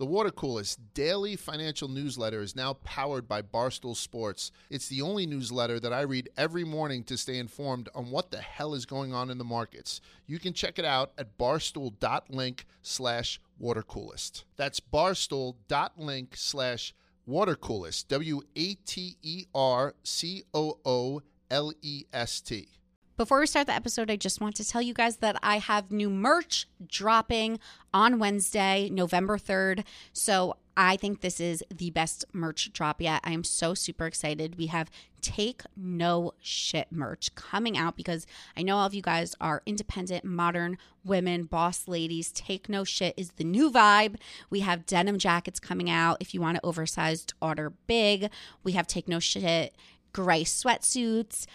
The Water Coolest daily financial newsletter is now powered by Barstool Sports. It's the only newsletter that I read every morning to stay informed on what the hell is going on in the markets. You can check it out at barstool.link slash watercoolest. That's barstool.link slash watercoolest. W Before we start the episode, I just want to tell you guys that I have new merch dropping on Wednesday, November 3rd. So I think this is the best merch drop yet. I am so super excited. We have Take No Shit merch coming out because I know all of you guys are independent, modern women, boss ladies. Take No Shit is the new vibe. We have denim jackets coming out if you want to oversized order big. We have Take No Shit gray sweatsuits,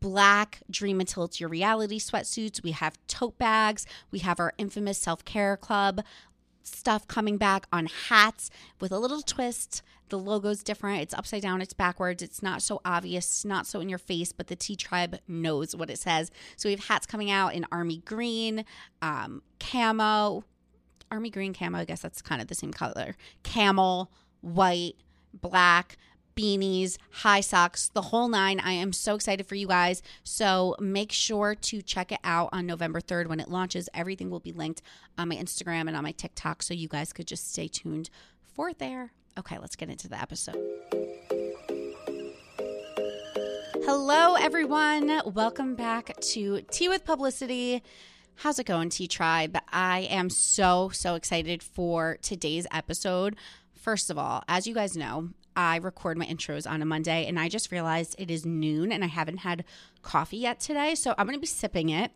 black Dream Until It's Your Reality sweatsuits. We have tote bags. We have our infamous self care club stuff coming back on hats with a little twist. The logo's different. It's upside down, it's backwards. It's not so obvious, not so in your face, but the Tea Tribe knows what it says. So we have hats coming out in army green, um, camo, army green camo. I guess that's kind of the same color. Camel, white, black beanies, high socks, the whole nine. I am so excited for you guys. So make sure to check it out on November 3rd when it launches. Everything will be linked on my Instagram and on my TikTok. So you guys could just stay tuned for there. Okay, let's get into the episode. Hello, everyone. Welcome back to Tea with Publicity. How's it going, Tea Tribe? I am so, so excited for today's episode. First of all, as you guys know, I record my intros on a Monday and I just realized it is noon and I haven't had coffee yet today. So I'm going to be sipping it.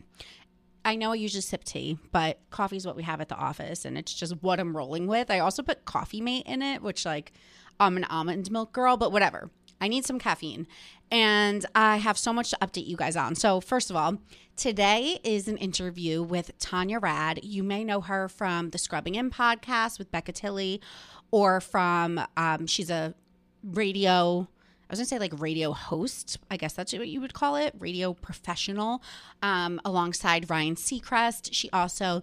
I know I usually sip tea, but coffee is what we have at the office and it's just what I'm rolling with. I also put Coffee Mate in it, which, like, I'm an almond milk girl, but whatever. I need some caffeine. And I have so much to update you guys on. So, first of all, today is an interview with Tanya Rad. You may know her from the Scrubbing In podcast with Becca Tilley or from, um, she's a radio I was gonna say like radio host. I guess that's what you would call it, radio professional, um, alongside Ryan Seacrest. She also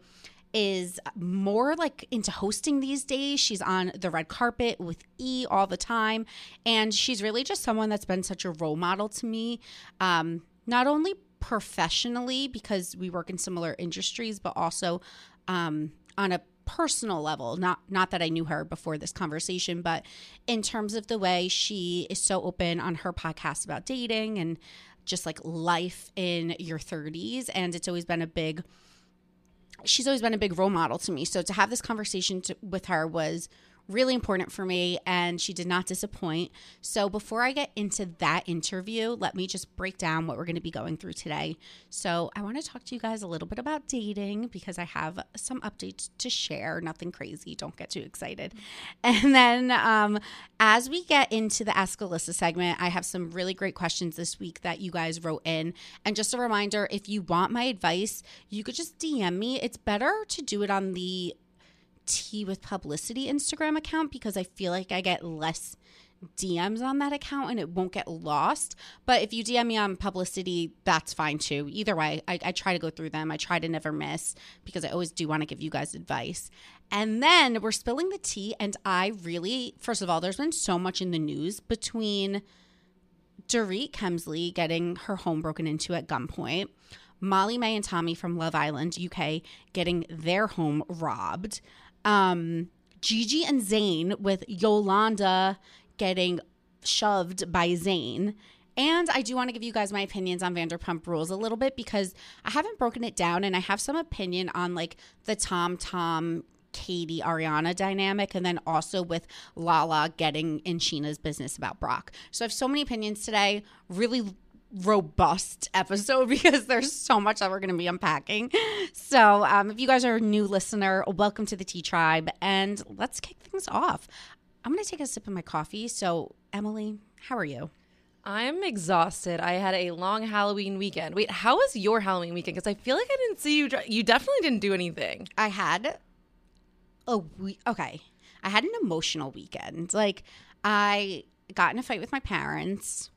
is more like into hosting these days. She's on the red carpet with E all the time, and she's really just someone that's been such a role model to me. Um, not only professionally because we work in similar industries, but also um, on a personal level not not that i knew her before this conversation but in terms of the way she is so open on her podcast about dating and just like life in your 30s and it's always been a big she's always been a big role model to me. So to have this conversation to, with her was really important for me and she did not disappoint. So before I get into that interview, let me just break down what we're going to be going through today. So I want to talk to you guys a little bit about dating because I have some updates to share, nothing crazy, don't get too excited. And then um, as we get into the Ask Alyssa segment, I have some really great questions this week that you guys wrote in. And just a reminder, if you want my advice, you could just DM me. It's better to do it on the Tea with Publicity Instagram account because I feel like I get less DMs on that account and it won't get lost. But if you DM me on publicity, that's fine too. Either way, I, I, try to go through them. I try to never miss because I always do want to give you guys advice. And then we're spilling the tea. And I really, first of all, there's been so much in the news between Dorit Kemsley getting her home broken into at gunpoint. Molly-Mae and Tommy from Love Island, UK, getting their home robbed um, Gigi and Zayn with Yolanda getting shoved by Zayn. And I do want to give you guys my opinions on Vanderpump Rules a little bit because I haven't broken it down and I have some opinion on like the Tom Tom Katie Ariana dynamic and then also with Lala getting in Scheana's business about Brock. So I have so many opinions today. Really robust episode because there's so much that we're going to be unpacking. So, um, if you guys are a new listener, welcome to the Tea Tribe, and let's kick things off. I'm going to take a sip of my coffee. So, Emily, how are you? I'm exhausted. I had a long Halloween weekend. Wait, how was your Halloween weekend? Because I feel like I didn't see you. You definitely didn't do anything. I had a week. Okay, I had an emotional weekend. Like I got in a fight with my parents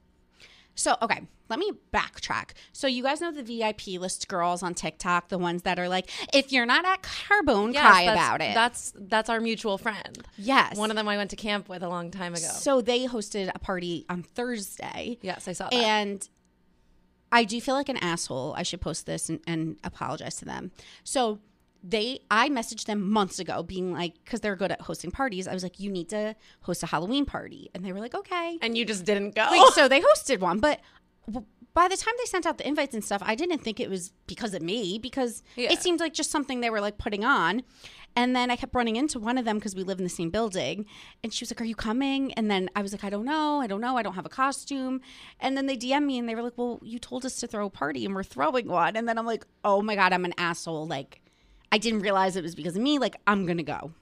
So, okay, let me backtrack. So, you guys know the VIP list girls on TikTok, the ones that are like, if you're not at Carbone, Yes, cry about it. That's that's our mutual friend. yes. One of them I went to camp with a long time ago. So, they hosted a party on Thursday. yes, I saw that. And I do feel like an asshole. I should post this and, and apologize to them. So they, I messaged them months ago, being like, because they're good at hosting parties. I was like, you need to host a Halloween party, and they were like, okay. and you just didn't go. Like, so they hosted one, but by the time they sent out the invites and stuff, I didn't think it was because of me because Yeah. it seemed like just something they were like putting on. And then I kept running into one of them because we live in the same building. And she was like, Are you coming? And then I was like, I don't know. I don't know. I don't have a costume. And then they DM me and they were like, Well, you told us to throw a party and we're throwing one. And then I'm like, Oh my God, I'm an asshole. Like, I didn't realize it was because of me. Like, I'm going to go.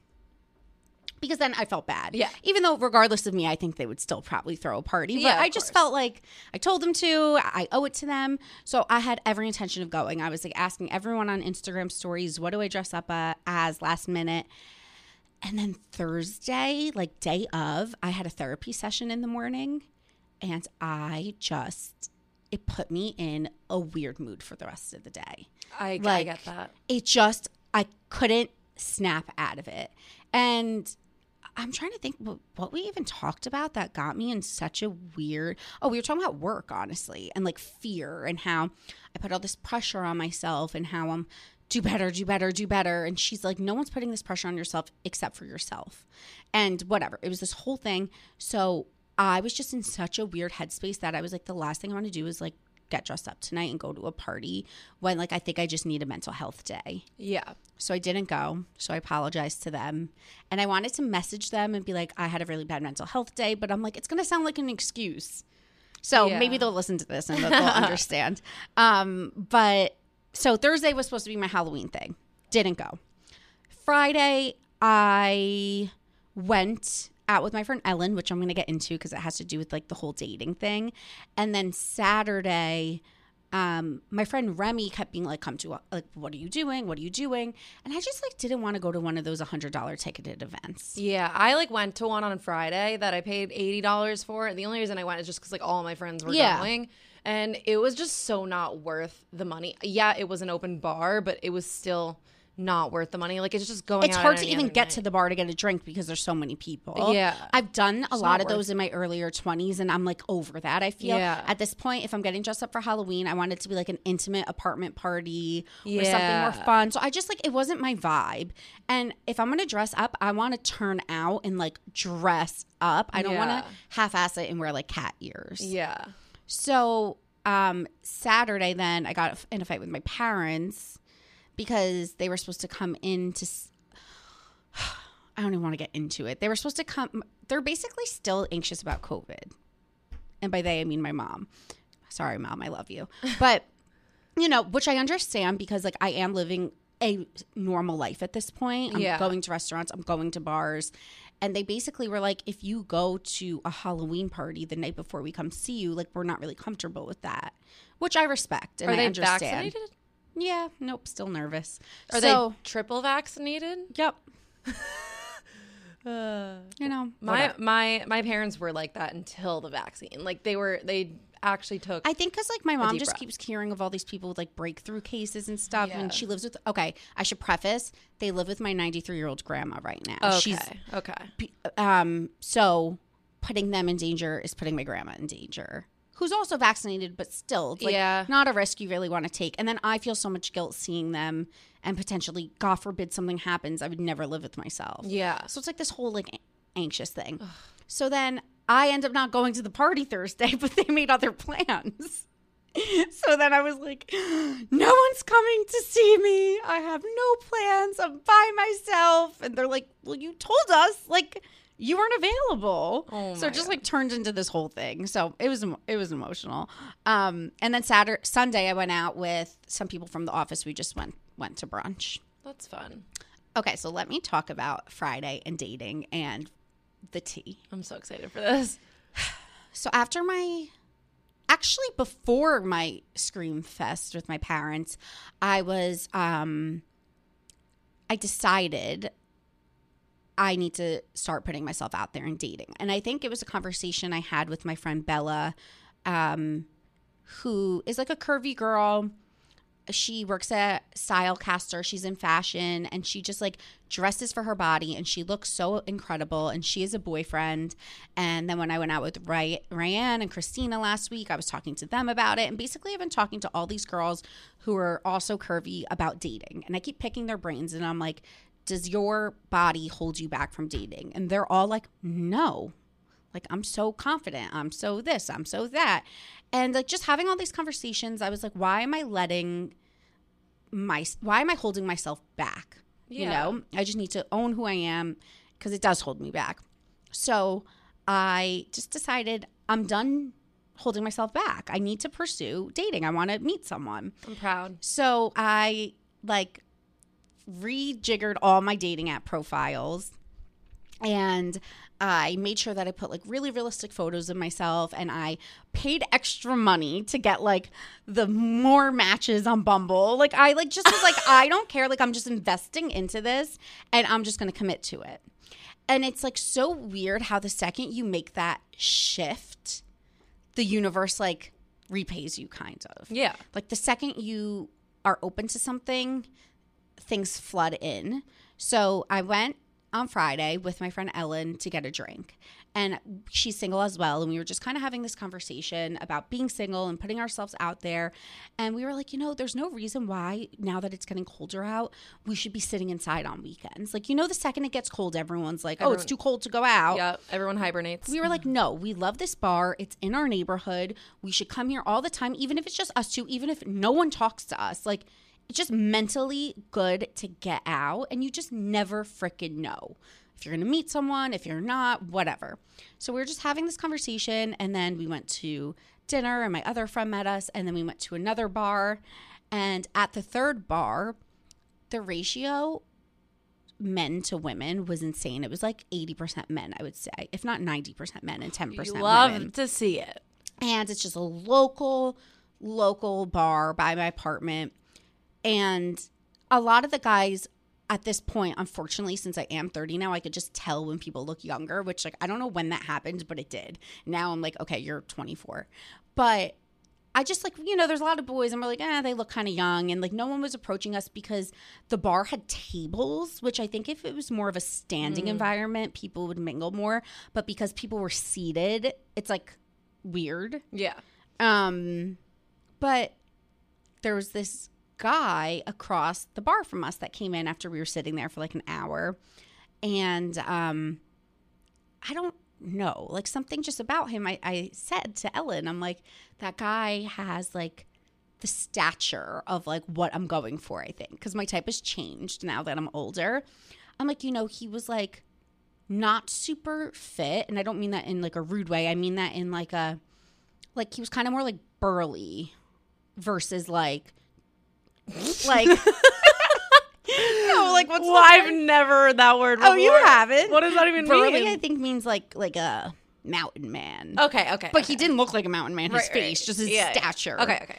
Because then I felt bad. Yeah. Even though, regardless of me, I think they would still probably throw a party. But Yeah, I just course. felt like I told them to. I owe it to them. So I had every intention of going. I was like asking everyone on Instagram stories, what do I dress up uh, as last minute? And then Thursday, like day of, I had a therapy session in the morning and I just, it put me in a weird mood for the rest of the day I, I get that. it just I couldn't snap out of it. And I'm trying to think what, what we even talked about that got me in such a weird. Oh, we were talking about work, honestly, and like fear and how I put all this pressure on myself and how I'm do better, do better, do better. And she's like, no one's putting this pressure on yourself except for yourself. And whatever. It was this whole thing. So I was just in such a weird headspace that I was like, the last thing I want to do is like get dressed up tonight and go to a party when like I think I just need a mental health day. Yeah. So I didn't go. So I apologized to them. And I wanted to message them and be like, I had a really bad mental health day, but I'm like, it's going to sound like an excuse. So Yeah. maybe they'll listen to this and they'll, they'll understand. Um, but so Thursday was supposed to be my Halloween thing. Didn't go. Friday, I went out with my friend Ellen, which I'm going to get into because it has to do with like the whole dating thing. And then Saturday, um, my friend Remy kept being like, "Come to like, what are you doing? What are you doing?" And I just like didn't want to go to one of those hundred dollar ticketed events. Yeah, I like went to one on Friday that I paid eighty dollars for. and The only reason I went is just because like all my friends were Yeah. going, and it was just so not worth the money. Yeah, it was an open bar, but it was still not worth the money. Like it's just going. It's hard to even get night. to the bar to get a drink because there's so many people. Yeah. I've done a lot of those in my earlier 20s and I'm like over that. I feel Yeah. at this point, if I'm getting dressed up for Halloween, I want it to be like an intimate apartment party or something more fun. So I just like, it wasn't my vibe. And if I'm going to dress up, I want to turn out and like dress up. I don't want to half ass it and wear like cat ears. Yeah. So um Saturday then I got in a fight with my parents because they were supposed to come in to I don't even want to get into it. They were supposed to come they're basically still anxious about COVID. And by they I mean my mom. Sorry mom, I love you. But you know, which I understand because like I am living a normal life at this point. I'm Yeah. going to restaurants, I'm going to bars. And they basically were like, if you go to a Halloween party the night before we come see you, like we're not really comfortable with that. Which I respect and Are I they understand. vaccinated? Yeah, nope, still nervous. Are so, they triple vaccinated? Yep. you know, My whatever. my my parents were like that until the vaccine. Like they were they actually took I think because like my mom just breath. keeps hearing of all these people with like breakthrough cases and stuff, Yeah. and she lives with. Okay, I should preface: they live with my 93 year old grandma right now. okay. She's okay. um so putting them in danger is putting my grandma in danger who's also vaccinated but still like Yeah. not a risk you really want to take and then i feel so much guilt seeing them and potentially god forbid something happens i would never live with myself Yeah. so it's like this whole like anxious thing so then i end up not going to the party thursday but they made other plans so then I was like, no one's coming to see me. I have no plans. I'm by myself. And they're like, well, you told us like you weren't available. Oh so it just God. like turned into this whole thing. So it was it was emotional. Um, and then Saturday, Sunday, I went out with some people from the office. We just went went to brunch. That's fun. Okay, so let me talk about Friday and dating and the tea. I'm so excited for this. So after my actually before my scream fest with my parents, I was um I decided I need to start putting myself out there and dating. And I think it was a conversation I had with my friend Bella um, who is like a curvy girl. She works at Stylecaster. She's in fashion and she just like dresses for her body and she looks so incredible. And she is a boyfriend. And then when I went out with Ryan and Christina last week, I was talking to them about it. And basically, I've been talking to all these girls who are also curvy about dating. And I keep picking their brains and I'm like, does your body hold you back from dating? And they're all like, no. Like, I'm so confident. I'm so this, I'm so that. And like just having all these conversations, I was like, why am I letting my, why am I holding myself back? You know, I just need to own who I am because it does hold me back. So I just decided I'm done holding myself back. I need to pursue dating. I want to meet someone. I'm proud. So I like rejiggered all my dating app profiles and I made sure that I put like really realistic photos of myself and I paid extra money to get like the more matches on Bumble. Like I like just was like I don't care like I'm just investing into this and I'm just going to commit to it. And it's like so weird how the second you make that shift the universe like repays you kind of. Yeah. Like the second you are open to something, things flood in. So I went on Friday with my friend Ellen to get a drink. And she's single as well. And we were just kind of having this conversation about being single and putting ourselves out there. And we were like, you know, there's no reason why, now that it's getting colder out, we should be sitting inside on weekends. Like, you know, the second it gets cold, everyone's like, oh, it's too cold to go out. Yeah. Everyone hibernates. We were like, no, we love this bar. It's in our neighborhood. We should come here all the time, even if it's just us two, even if no one talks to us. Like, just mentally good to get out, and you just never freaking know if you're gonna meet someone, if you're not, whatever. So we were just having this conversation, and then we went to dinner, and my other friend met us, and then we went to another bar. And at the third bar, the ratio men to women was insane. It was like 80% men, I would say, if not 90% men and 10% You love women. to see it. And it's just a local, local bar by my apartment. And a lot of the guys at this point, unfortunately, since I am 30 now, I could just tell when people look younger, which, like, I don't know when that happened, but it did. Now I'm like, okay, you're 24. But I just like, you know, there's a lot of boys and we're like, eh, they look kind of young. And like, no one was approaching us because the bar had tables, which I think if it was more of a standing environment, people would mingle more. But because people were seated, it's like weird. Yeah. Um, but there was this guy across the bar from us that came in after we were sitting there for like an hour. And um, I don't know, like something just about him. I, I said to Ellen, I'm like, that guy has like the stature of like what I'm going for, I think, because my type has changed now that I'm older. I'm like, you know, he was like not super fit. And I don't mean that in like a rude way. I mean that in like a, like he was kind of more like burly versus like, like, no, like what's Well, I've never heard that word. Oh, you haven't? What does that even burly? mean? I think means like like a mountain man. Okay, okay. But okay. he didn't look like a mountain man. His Right, right. face, just his Yeah, yeah. stature. Okay, okay.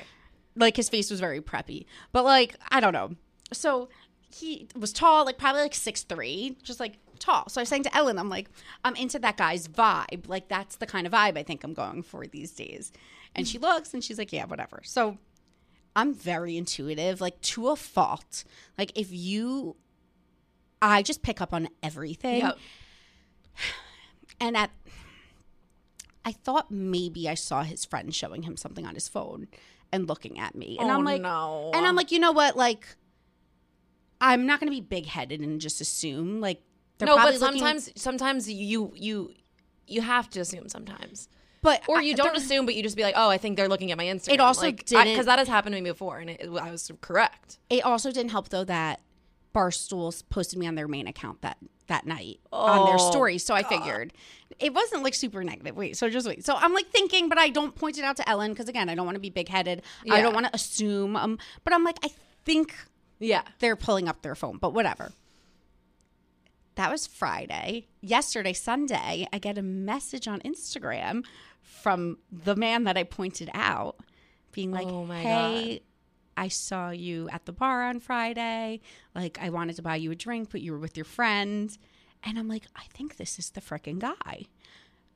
like his face was very preppy. But like I don't know. So he was tall, like probably like six three, just like tall. So I was saying to Ellen, I'm like, I'm into that guy's vibe. Like that's the kind of vibe I think I'm going for these days. And she looks and she's like, yeah, whatever. So I'm very intuitive, like to a fault. Like if you, I just pick up on everything. Yep. And at, I thought maybe I saw his friend showing him something on his phone and looking at me. And Oh, I'm like, no. and I'm like, you know what? Like, I'm not going to be big headed and just assume like they're no, but looking- sometimes, sometimes you you you have to assume sometimes, but or you don't assume, but you just be like, oh, I think they're looking at my Instagram. It also like, didn't- because that has happened to me before, and it, I was correct. It also didn't help though that Barstool posted me on their main account that that night on their Oh, story. So I figured it wasn't like super negative. Wait, so just wait. So I'm like thinking, but I don't point it out to Ellen because again, I don't want to be big headed. I don't want to assume. Um, but I'm like, I think Yeah. they're pulling up their phone, but whatever. That was Friday. Yesterday, Sunday, I get a message on Instagram from the man that I pointed out being like, Oh my hey, I saw you at the bar on Friday. Like, I wanted to buy you a drink, but you were with your friend. And I'm like, I think this is the freaking guy.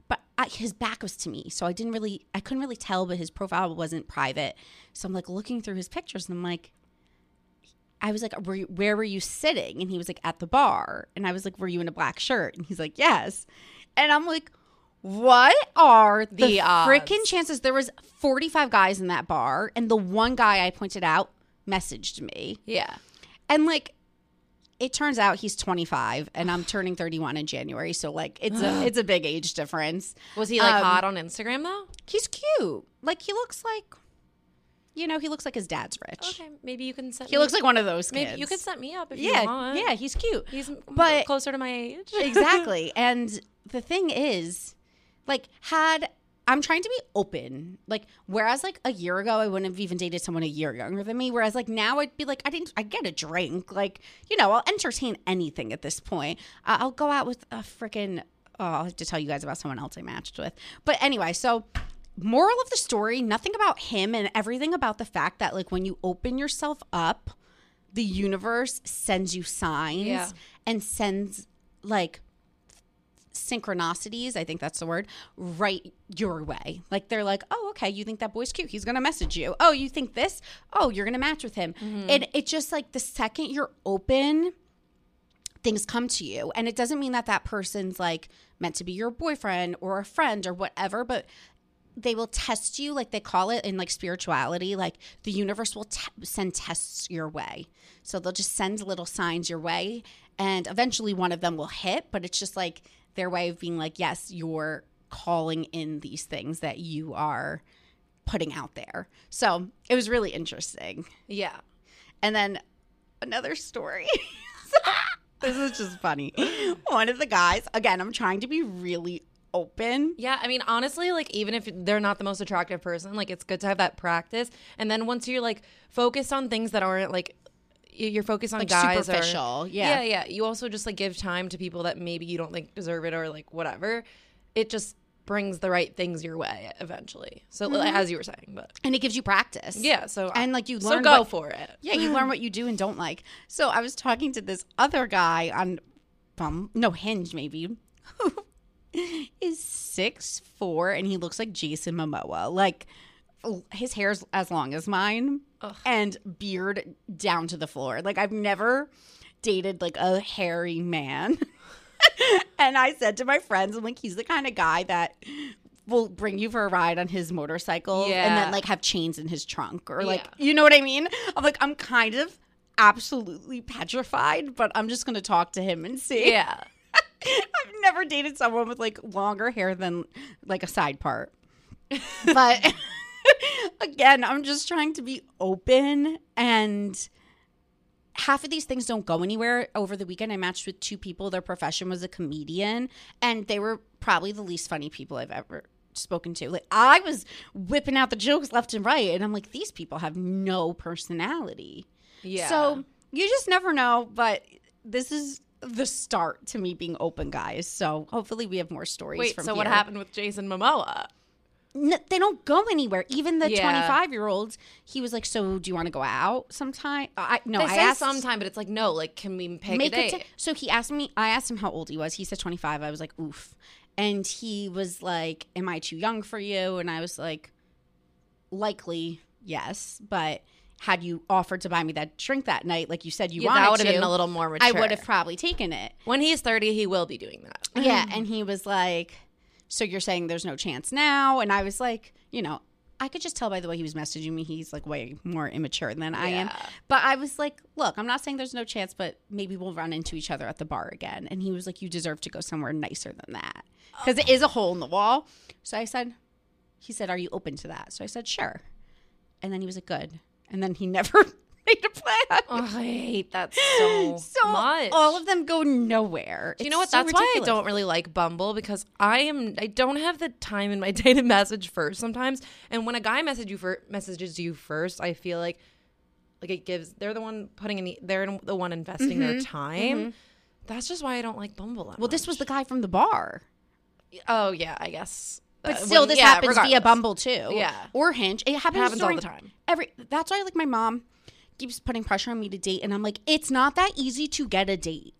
But I, his back was to me, so I didn't really, I couldn't really tell, but his profile wasn't private. So I'm like looking through his pictures, and I'm like, I was like, were you, where were you sitting? And he was like, at the bar. And I was like, were you in a black shirt? And he's like, yes. And I'm like, what are the, The freaking chances? There was 45 guys in that bar, and the one guy I pointed out messaged me. Yeah. And like it turns out he's 25 and I'm turning 31 in January, so like it's a it's a big age difference. Was he like Um, hot on Instagram though? He's cute. Like he looks like you know, he looks like his dad's rich. Okay, maybe you can set. He looks like one of those kids. maybe you could set me up if you Yeah, want. yeah, he's cute. he's But- closer to my age. exactly. And the thing is, like, had I'm trying to be open. Like, whereas like a year ago, I wouldn't have even dated someone a year younger than me. Whereas like now, I'd be like, I didn't. I get a drink. Like, you know, I'll entertain anything at this point. Uh, I'll go out with a freaking. Oh, I'll have to tell you guys about someone else I matched with. But anyway, so moral of the story: nothing about him and everything about the fact that like when you open yourself up, the universe sends you signs Yeah. and sends like synchronicities, I think that's the word, right your way. Like they're like, oh, okay, you think that boy's cute. He's going to message you. Oh, you think this? Oh, you're going to match with him. Mm-hmm. And it just like the second you're open, things come to you. And it doesn't mean that that person's like meant to be your boyfriend or a friend or whatever, but they will test you like they call it in like spirituality like the universe will te- send tests your way so they'll just send little signs your way and eventually one of them will hit but it's just like their way of being like yes you're calling in these things that you are putting out there so it was really interesting yeah. and then another story. this is just funny. One of the guys, again, I'm trying to be really open. Yeah, I mean, honestly, like even if they're not the most attractive person, like it's good to have that practice. And then once you're like focused on things that aren't like you're focused on Like guys or- superficial, yeah. yeah, yeah. You also just like give time to people that maybe you don't think deserve it or like whatever. It just brings the right things your way eventually. So like, as you were saying, but And it gives you practice. yeah. So And like you so learn go what- for it. Yeah, you learn what you do and don't like. So I was talking to this other guy on um no hinge maybe is six four and he looks like Jason Momoa. Like his hair's as long as mine and beard down to the floor. Like I've never dated like a hairy man. and I said to my friends, I'm like, he's the kind of guy that will bring you for a ride on his motorcycle and then like have chains in his trunk or like Yeah. you know what I mean? I'm like, I'm kind of absolutely petrified, but I'm just gonna talk to him and see. Yeah. I've never dated someone with like longer hair than like a side part. But again, I'm just trying to be open and half of these things don't go anywhere. Over the weekend I matched with two people. Their profession was a comedian and they were probably the least funny people I've ever spoken to. Like I was whipping out the jokes left and right and I'm like these people have no personality. Yeah. So you just never know, but this is the start to me being open, guys. So hopefully we have more stories. Wait, from so what happened with Jason Momoa? N- they don't go anywhere. Even the Yeah. 25 year olds, he was like, "So do you want to go out sometime?" I no, They I asked sometime, but it's like no. Like, can we pick make a it. date? t- so he asked me. I asked him how old he was. He said 25. I was like, "Oof," and he was like, "Am I too young for you?" And I was like, "Likely, yes, but." Had you offered to buy me that drink that night, like you said you Yeah, wanted that would have been a little more mature. I would have probably taken it. when he's thirty, he will be doing that. Yeah. Mm-hmm. And he was like, So you're saying there's no chance now? And I was like, You know, I could just tell by the way he was messaging me, he's like way more immature than I am. But I was like, Look, I'm not saying there's no chance, but maybe we'll run into each other at the bar again. And he was like, You deserve to go somewhere nicer than that. Because it is a hole in the wall. So I said, He said, Are you open to that? So I said, Sure. And then he was like, Good. And then he never made a plan. Oh, I hate that so, so much. all of them go nowhere. Do you know what? That's why I don't really like Bumble because I am I don't have the time in my day to message first sometimes. And when a guy message you for, messages you first, I feel like like it gives they're the one putting in the, they're the one investing their mm-hmm. time. Mm-hmm. That's just why I don't like Bumble. Well, this was the guy from the bar. oh yeah, I guess. But Uh, still, when- this yeah, happens via. Bumble too. Yeah. Or Hinge. It happens, happens all the time. Every that's why like my mom keeps putting pressure on me to date and I'm like, it's not that easy to get a date.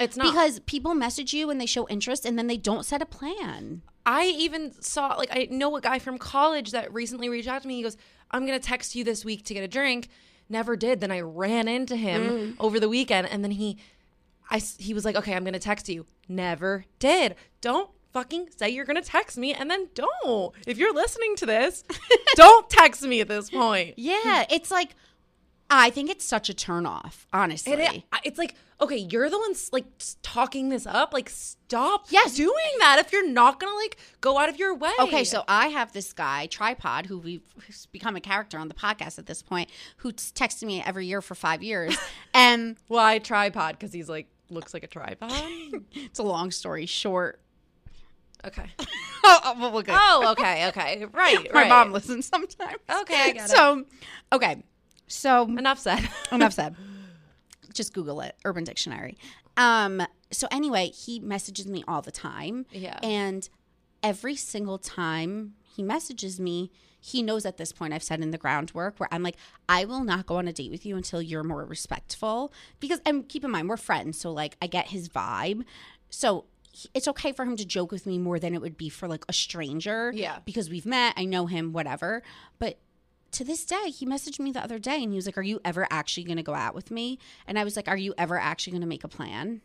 It's not Because people message you and they show interest and then they don't set a plan. I even saw like I know a guy from college that recently reached out to me. He goes, "I'm gonna text you this week to get a drink." Never did. Then I ran into him Mm. over the weekend, and then he, I he was like, "Okay, I'm gonna text you." Never did. Don't fucking say you're gonna text me, and then don't. If you're listening to this, don't text me at this point. Yeah, it's like I think it's such a turnoff, honestly. It, it's like, okay, you're the ones like talking this up. Like, stop Yes. doing that if you're not gonna like go out of your way. Okay, so I have this guy, Tripod, who we've who's become a character on the podcast at this point, who's texted me every year for five years. and why tripod? Because he's like looks like a tripod. it's a long story short. Okay. Oh, well, we'll go. Oh, okay, okay, right, My right. mom listens sometimes. Okay, I it. so, okay. So, Enough said. enough said. Just Google it, Urban Dictionary. Um, so anyway, he messages me all the time. Yeah. And every single time he messages me, he knows at this point I've said in the groundwork where I'm like, I will not go on a date with you until you're more respectful. Because and keep in mind, we're friends, so like I get his vibe. So it's okay for him to joke with me more than it would be for like a stranger. Yeah. Because we've met, I know him, whatever. But to this day, he messaged me the other day and he was like, Are you ever actually going to go out with me? And I was like, Are you ever actually going to make a plan?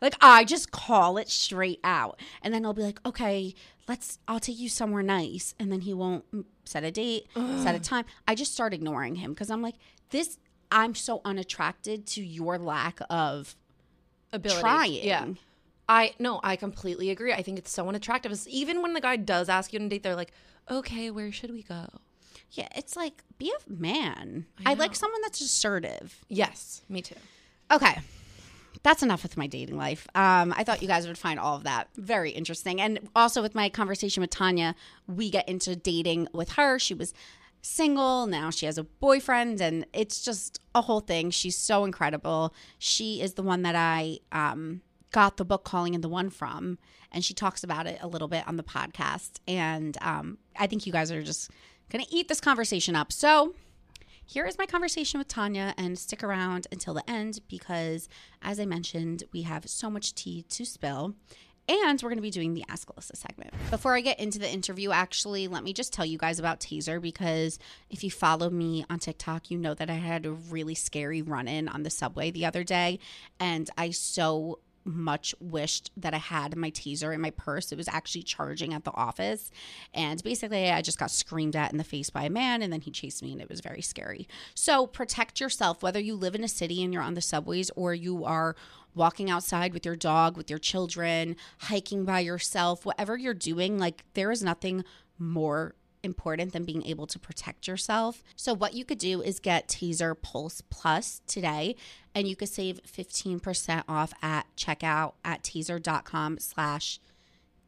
Like, I just call it straight out. And then I'll be like, Okay, let's, I'll take you somewhere nice. And then he won't mm, set a date, set a time. I just start ignoring him because I'm like, This, I'm so unattracted to your lack of Ability. trying. Yeah. I no, I completely agree. I think it's so unattractive. It's- Even when the guy does ask you on a date, they're like, "Okay, where should we go?" Yeah, it's like, be a man. I like someone that's assertive. Yes, me too. Okay. That's enough with my dating life. Um, I thought you guys would find all of that very interesting. And also with my conversation with Tanya, we get into dating with her. She was single, now she has a boyfriend, and it's just a whole thing. She's so incredible. She is the one that I um, got the book Calling in the One from, and she talks about it a little bit on the podcast. And um, I think you guys are just going to eat this conversation up. So, here is my conversation with Tanya, and stick around until the end because, as I mentioned, we have so much tea to spill. And we're going to be doing the Ask Alyssa segment. Before I get into the interview, actually, let me just tell you guys about Taser because if you follow me on TikTok, you know that I had a really scary run in on the subway the other day. And I so much wished that I had my Taser in my purse. It was actually charging at the office. And basically, I just got screamed at in the face by a man, and then he chased me, and it was very scary. So, protect yourself, whether you live in a city and you're on the subways or you are walking outside with your dog, with your children, hiking by yourself, whatever you're doing, like, there is nothing more important than being able to protect yourself. So what you could do is get Taser Pulse Plus today and you could save 15% off at checkout at taser.com slash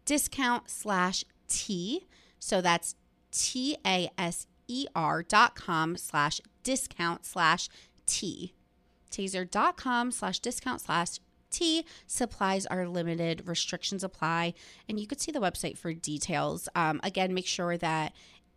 discount slash T. So that's T A S E R dot com slash discount slash T. Taser.com slash discount slash T. Supplies are limited, restrictions apply, and you could see the website for details. Um, again, make sure that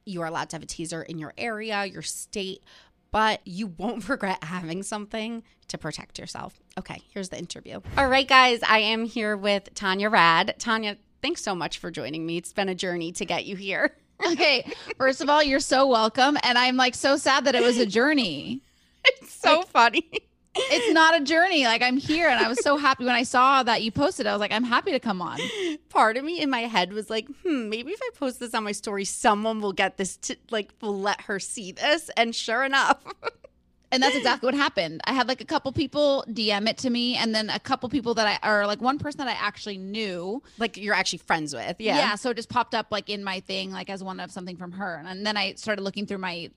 you are allowed to have a Taser in your area, your state, but you won't regret having something to protect yourself. Okay, here's the interview. All right, guys, I am here with Tanya Rad. Tanya, thanks so much for joining me. It's been a journey to get you here. Okay, first of all, you're so welcome. And I'm like so sad that it was a journey. It's so funny. It's not a journey. Like I'm here and I was so happy when I saw that you posted. I was like, I'm happy to come on. Part of me in my head was like, hmm, maybe if I post this on my story, someone will get this, to, like, will let her see this. And sure enough, And that's exactly what happened. I had like a couple people DM it to me and then a couple people that I or like one person that I actually knew. like, you're actually friends with. Yeah. Yeah. so it just popped up like in my thing, like as one of something from her. And then I started looking through my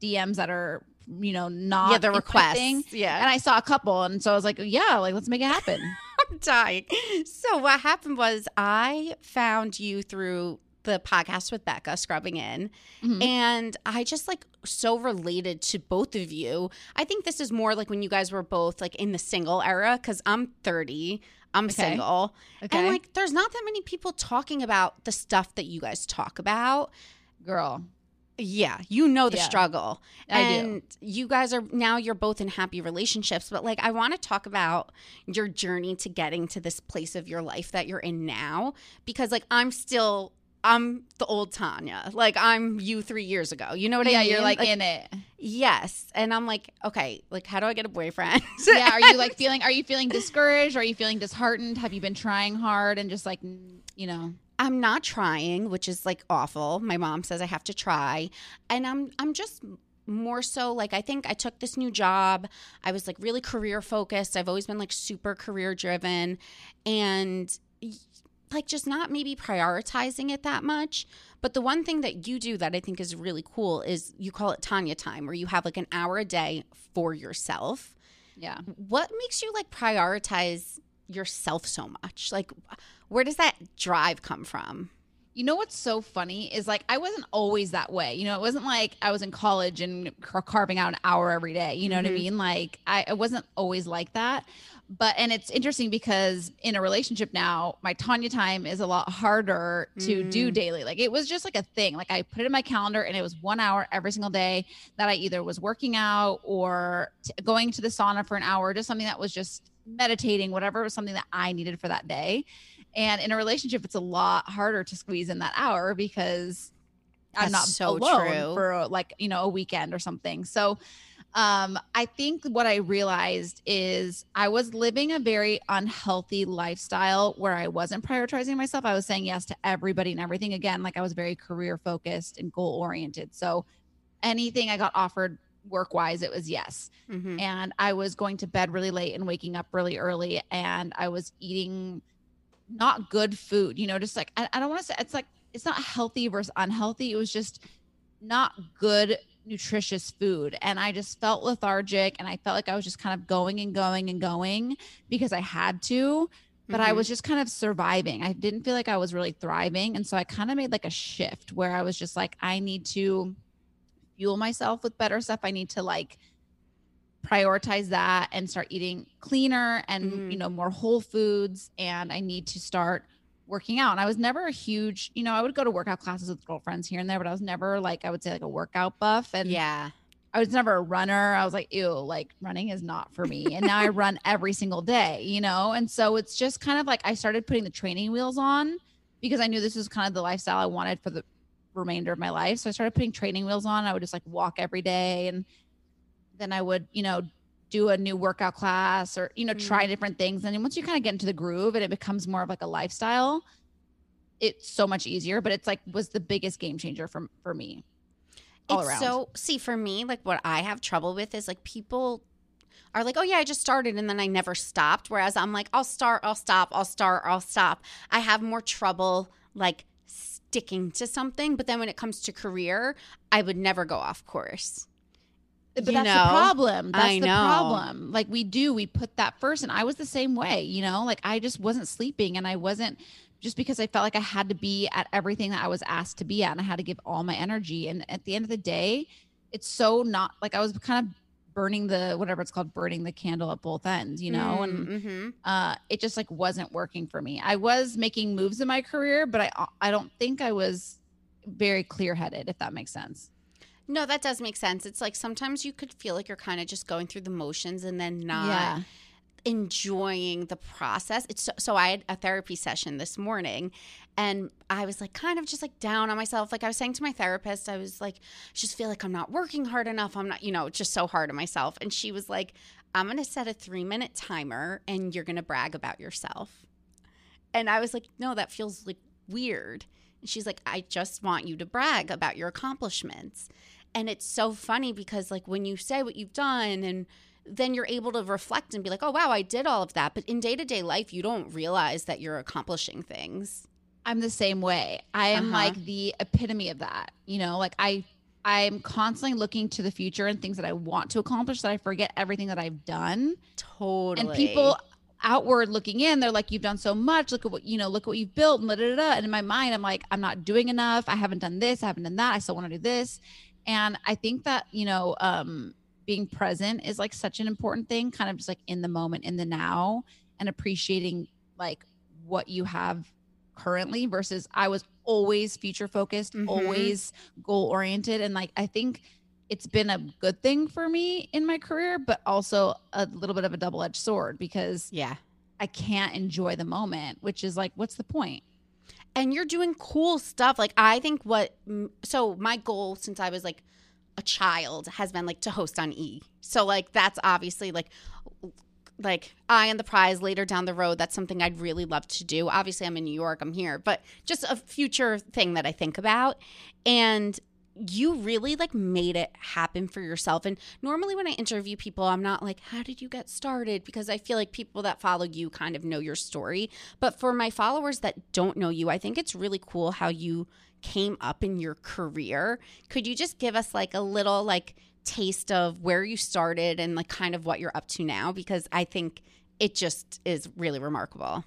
DMs that are, you know, not Yeah, the request. thing. Yeah. And I saw a couple. And so I was like, yeah, like let's make it happen. I'm dying. So what happened was I found you through the podcast with Becca scrubbing in Mhm. and I just like so related to both of you. I think this is more like when you guys were both like in the single era cuz I'm 30, I'm Okay. single. Okay. And like there's not that many people talking about the stuff that you guys talk about. Girl. Yeah, you know the Yeah. struggle. I do. and you guys are now you're both in happy relationships, but like I want to talk about your journey to getting to this place of your life that you're in now because like I'm still I'm the old Tanya. Like I'm you 3 years ago. You know what I mean? yeah, you're like, in it. Yes. And I'm like, okay, like how do I get a boyfriend? yeah, are you like feeling? Are you feeling discouraged? Are you feeling disheartened? Have you been trying hard and just like, you know? I'm not trying, which is like awful. My mom says I have to try, and I'm I'm just more so like I think I took this new job. I was like really career focused. I've always been like super career driven and like just not maybe prioritizing it that much. But the one thing that you do that I think is really cool is you call it Tanya time where you have like an hour a day for yourself Yeah. what makes you like prioritize yourself so much? Like, where does that drive come from? You know what's so funny is like I wasn't always that way. You know, it wasn't like I was in college and car- carving out an hour every day. You know what I Mhm. mean? Like I, I wasn't always like that. But and it's interesting because in a relationship now, my Tanya time is a lot harder to do Mm. daily. Like it was just like a thing. Like I put it in my calendar and it was one hour every single day that I either was working out or t- going to the sauna for an hour, just something that was just meditating, whatever was something that I needed for that day. And in a relationship, it's a lot harder to squeeze in that hour because I'm not so alone true. for like, you know, a weekend or something. So um, I think what I realized is I was living a very unhealthy lifestyle where I wasn't prioritizing myself. I was saying yes to everybody and everything. Again, like I was very career focused and goal oriented. So anything I got offered work wise, it was yes Mm-hmm. and I was going to bed really late and waking up really early, and I was eating not good food. You know, just like I, I don't want to say it's like it's not healthy versus unhealthy. It was just not good nutritious food and i just felt lethargic and i felt like i was just kind of going and going and going because i had to but I was just kind of surviving. I didn't feel like I was really thriving. And so I kind of made like a shift where I was just like, I need to fuel myself with better stuff. I need to like prioritize that and start eating cleaner and, Mhm. you know, more whole foods. And I need to start working out. And I was never a huge, you know, I would go to workout classes with girlfriends here and there, but I was never like, I would say like a workout buff. And yeah. I was never a runner. I was like, ew, like running is not for me. And now I run every single day, you know? And so it's just kind of like I started putting the training wheels on because I knew this was kind of the lifestyle I wanted for the remainder of my life. So I started putting training wheels on. I would just like walk every day and then I would, you know, do a new workout class or, you know, mm. try different things. And then once you kind of get into the groove and it becomes more of like a lifestyle, it's so much easier. But it's like was the biggest game changer for for me. All it's around. so see for me like what i have trouble with is like people are like oh yeah i just started and then i never stopped whereas i'm like i'll start i'll stop i'll start i'll stop i have more trouble like sticking to something but then when it comes to career i would never go off course But you that's know? the problem. That's I the know. problem. Like we do, we put that first. And I was the same way, you know, like I just wasn't sleeping and I wasn't just because I felt like I had to be at everything that I was asked to be at and I had to give all my energy. And at the end of the day, it's so not like I was kind of burning the whatever it's called, burning the candle at both ends, you know, and mm-hmm. uh it just like wasn't working for me. I was making moves in my career, but I I don't think I was very clear headed, if that makes sense. no that does make sense it's like sometimes you could feel like you're kind of just going through the motions and then not yeah. Enjoying the process. It's so, so I had a therapy session this morning and I was like kind of just like down on myself. Like I was saying to my therapist, I was like, just feel like I'm not working hard enough. I'm not, you know, just so hard on myself. And she was like, I'm going to set a three minute timer and you're going to brag about yourself. And I was like, no, that feels like weird. And she's like, I just want you to brag about your accomplishments. And it's so funny because, like, when you say what you've done and then you're able to reflect and be like, oh, wow, I did all of that. But in day to day life, you don't realize that you're accomplishing things. I'm the same way. I am Uh-huh. like the epitome of that. You know, like I I'm constantly looking to the future and things that I want to accomplish that I forget everything that I've done. Totally. And people outward looking in, they're like, You've done so much. Look at what you know, look at what you've built and da, da, da. And in my mind, I'm like, I'm not doing enough. I haven't done this, I haven't done that. I still want to do this. And I think that, you know, um, being present is like such an important thing, kind of just like in the moment, in the now, and appreciating like what you have currently versus I was always future focused, Mhm. always goal oriented. And like, I think it's been a good thing for me in my career, but also a little bit of a double edged sword because Yeah. I can't enjoy the moment, which is like, what's the point? and you're doing cool stuff. Like I think what so my goal since I was like a child has been like to host on E. So like that's obviously like like eye on the prize later down the road. That's something I'd really love to do. Obviously I'm in New York, I'm here, but just a future thing that I think about. And you really like made it happen for yourself. And normally when I interview people, I'm not like, how did you get started? Because I feel like people that follow you kind of know your story. But for my followers that don't know you, I think it's really cool how you came up in your career. Could you just give us like a little like taste of where you started and like kind of what you're up to now? Because I think it just is really remarkable.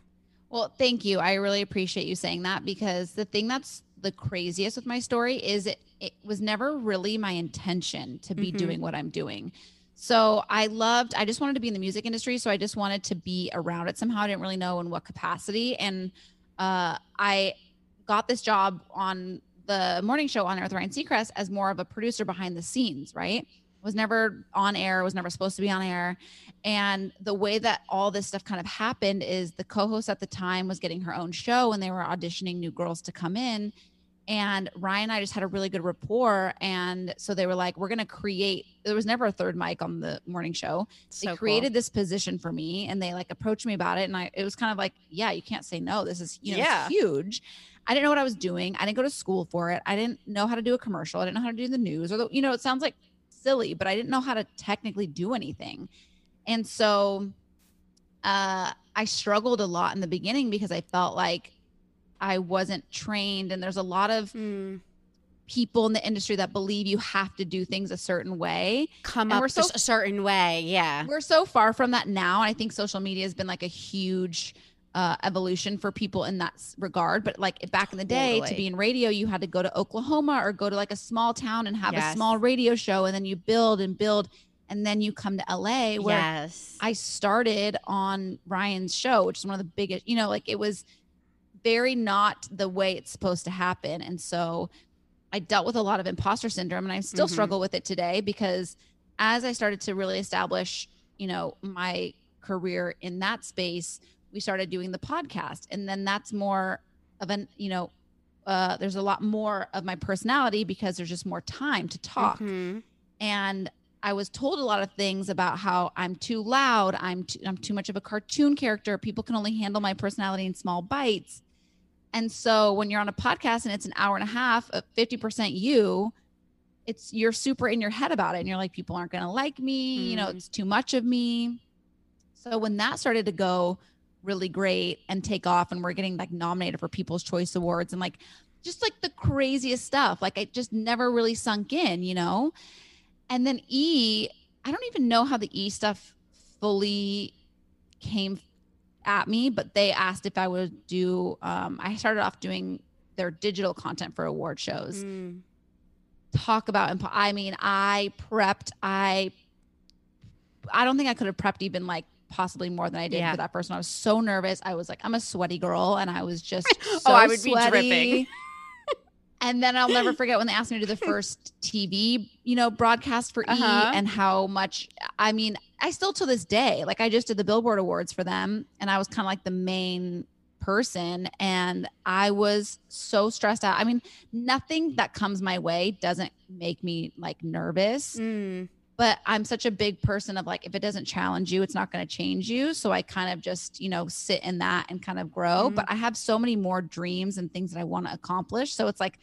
Well, thank you. I really appreciate you saying that because the thing that's the craziest with my story is it, it was never really my intention to be Mhm. doing what I'm doing. So I loved, I just wanted to be in the music industry. So I just wanted to be around it somehow. I didn't really know in what capacity. And uh, I got this job on the morning show on Earth Ryan Seacrest as more of a producer behind the scenes, right? Was never on air, was never supposed to be on air. And the way that all this stuff kind of happened is the co-host at the time was getting her own show and they were auditioning new girls to come in. And Ryan and I just had a really good rapport. And so they were like, we're going to create, there was never a third mic on the morning show. So they cool. created this position for me and they like approached me about it. And I, it was kind of like, yeah, you can't say no. This is, you know, Yeah. huge. I didn't know what I was doing. I didn't go to school for it. I didn't know how to do a commercial. I didn't know how to do the news or the, you know, it sounds like silly, but I didn't know how to technically do anything. And so uh, I struggled a lot in the beginning because I felt like I wasn't trained. And there's a lot of Mm, people in the industry that believe you have to do things a certain way. come And up we're so- a certain way. Yeah. We're so far from that now. And I think social media has been like a huge uh, evolution for people in that regard. But like back in the day, to be in radio, you had to go to Oklahoma or go to like a small town and have Yes. a small radio show. And then you build and build. And then you come to LA where yes. I started on Ryan's show, which is one of the biggest, you know, like it was very not the way it's supposed to happen. And so I dealt with a lot of imposter syndrome and I still Mhm. struggle with it today because as I started to really establish, you know, my career in that space, we started doing the podcast. And then that's more of an, you know, uh, there's a lot more of my personality because there's just more time to talk Mhm. and I was told a lot of things about how I'm too loud, I'm too, I'm too much of a cartoon character. People can only handle my personality in small bites. And so when you're on a podcast and it's an hour and a half of 50% you, it's you're super in your head about it and you're like people aren't going to like me, you know, Mm. it's too much of me. So when that started to go really great and take off and we're getting like nominated for People's Choice Awards and like just like the craziest stuff, like it just never really sunk in, you know? And then E, I don't even know how the E stuff fully came at me, but they asked if I would do. Um, I started off doing their digital content for award shows. Mm. Talk about. impo- I mean, I prepped. I. I don't think I could have prepped even like possibly more than I did Yeah. for that person. I was so nervous. I was like, I'm a sweaty girl, and I was just so Oh, I would be dripping. And then I'll never forget when they asked me to do the first TV, you know, broadcast for Uh-huh. E and how much I mean, I still to this day, like I just did the Billboard Awards for them and I was kind of like the main person and I was so stressed out. I mean, nothing that comes my way doesn't make me like nervous, Mm. But I'm such a big person of like if it doesn't challenge you, it's not going to change you. So I kind of just, you know, sit in that and kind of grow, Mhm. but I have so many more dreams and things that I want to accomplish. So it's like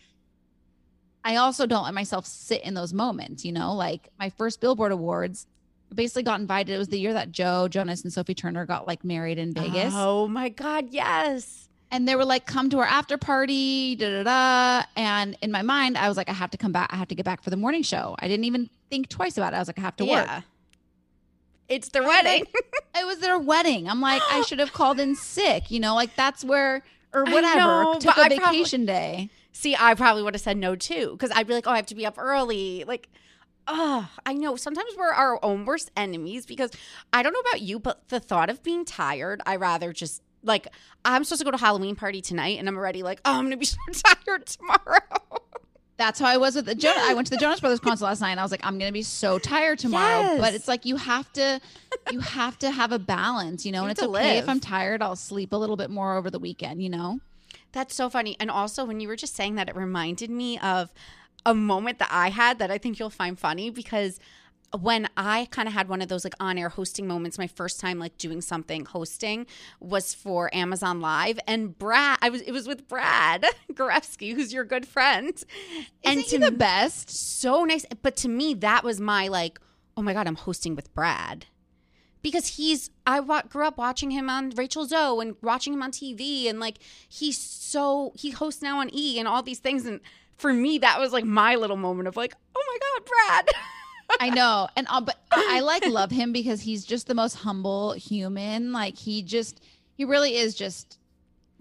I also don't let myself sit in those moments, you know, like my first Billboard Awards I basically got invited. It was the year that Joe Jonas and Sophie Turner got like married in Vegas. Oh my God, yes. And they were like, come to our after party, da da da. And in my mind, I was like, I have to come back. I have to get back for the morning show. I didn't even think twice about it. I was like, I have to work. yeah. It's their wedding. It was their wedding. I'm like, I should have called in sick, you know, like that's where, or whatever. know, took a I probably- vacation day. See, I probably would have said no too because I'd be like, oh, I have to be up early. Like, oh, I know. Sometimes we're our own worst enemies because I don't know about you, but the thought of being tired, I rather just like I'm supposed to go to Halloween party tonight, and I'm already like, oh, I'm gonna be so tired tomorrow. That's how I was with the Jonas. I went to the Jonas Brothers concert last night, and I was like, I'm gonna be so tired tomorrow. Yes. But it's like you have to, you have to have a balance, you know. You and it's okay live. if I'm tired. I'll sleep a little bit more over the weekend, you know. That's so funny. And also, when you were just saying that, it reminded me of a moment that I had that I think you'll find funny because when I kind of had one of those like on air hosting moments, my first time like doing something hosting was for Amazon Live. And Brad, I was, it was with Brad Goreski, who's your good friend. Isn't he the best? so nice. But to me, that was my like, oh my God, I'm hosting with Brad. Because he's, I wa- grew up watching him on Rachel Zoe and watching him on TV. And like, he's so, he hosts now on E and all these things. And for me, that was like my little moment of like, oh my God, Brad. I know, and uh, but I, like love him because he's just the most humble human. Like he just, he really is just